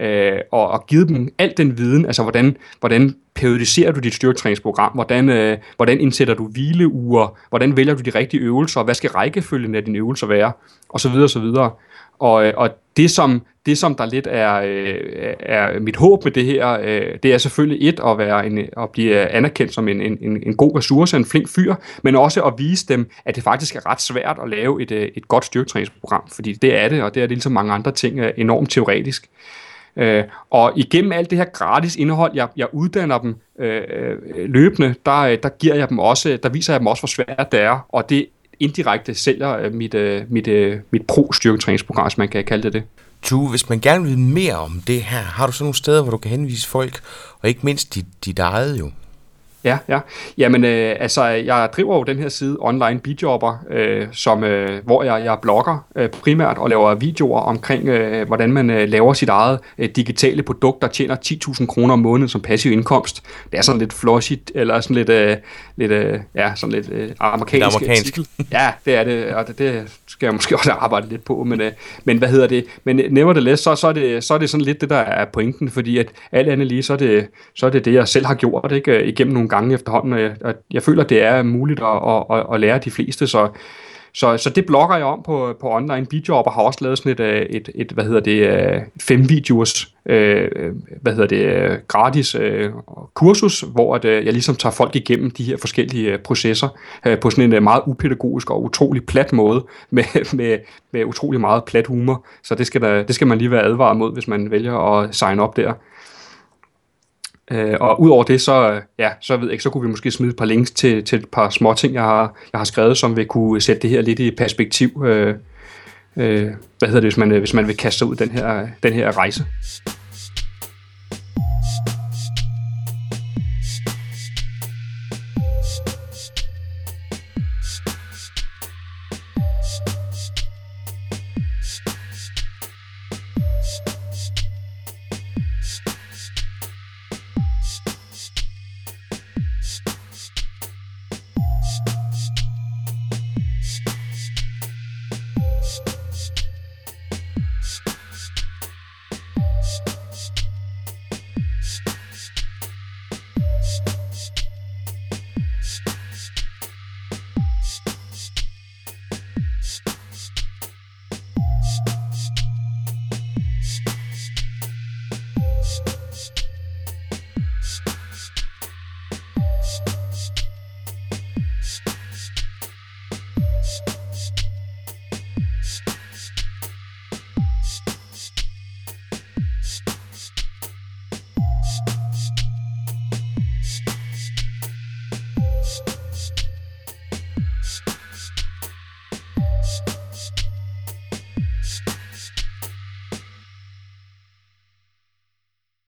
øh, og, og givet dem al den viden, altså hvordan, hvordan periodiserer du dit styrketræningsprogram, hvordan, øh, hvordan indsætter du hvileuger, hvordan vælger du de rigtige øvelser, hvad skal rækkefølgen af dine øvelser være, og så videre, og. Øh, og, det, som, det, som der lidt er, øh, er mit håb med det her, øh, det er selvfølgelig et at, være en, at blive anerkendt som en, en, en god ressource, en flink fyr, men også at vise dem, at det faktisk er ret svært at lave et, et godt styrketræningsprogram, fordi det er det, og det er det ligesom mange andre ting enormt teoretisk. Øh, og igennem alt det her gratis indhold, jeg, jeg uddanner dem øh, løbende, der, der giver jeg dem også, der viser jeg dem også, hvor svært det er, og det indirekte sælger øh, mit, øh, mit, øh, mit pro-styrketræningsprogram, hvis man kan kalde det det.
Tue, hvis man gerne vil vide mere om det her, har du så nogle steder, hvor du kan henvise folk, og ikke mindst dit, dit eget jo?
Ja, ja. Jamen, øh, altså, jeg driver jo den her side Online Bidjobber, øh, som, øh, hvor jeg, jeg blogger øh, primært og laver videoer omkring, øh, hvordan man øh, laver sit eget øh, digitale produkt, der tjener 10.000 kroner om måneden som passiv indkomst. Det er sådan lidt flashy, eller sådan lidt, øh, lidt øh, ja, sådan lidt øh, amerikansk.
amerikansk.
ja, det er det, og det, det skal jeg måske <laughs> også arbejde lidt på, men, øh, men hvad hedder det? Men nevertheless, så, så, er det, så er det sådan lidt det, der er pointen, fordi at alt andet lige, så er det, så er det det, jeg selv har gjort ikke, igennem nogle gange efterhånden, og jeg, og jeg føler, det er muligt at, at, at, at lære de fleste, så, så, så det blogger jeg om på, på online Bidjob, og har også lavet sådan et, øh, et, et hvad hedder det, øh, fem videos, øh, hvad hedder det, øh, gratis øh, kursus, hvor at, jeg ligesom tager folk igennem de her forskellige processer øh, på sådan en meget upædagogisk og utrolig plat måde, <laughs> med, med, med utrolig meget plat humor. Så det skal, der, det skal man lige være advaret mod, hvis man vælger at sign op der. Øh, og udover det, så, øh, ja, så ved jeg ikke, så kunne vi måske smide et par links til, til et par små ting, jeg har, jeg har skrevet, som vil kunne sætte det her lidt i perspektiv. Øh, øh, hvad hedder det, hvis man, øh, hvis man vil kaste sig ud den her, den her rejse.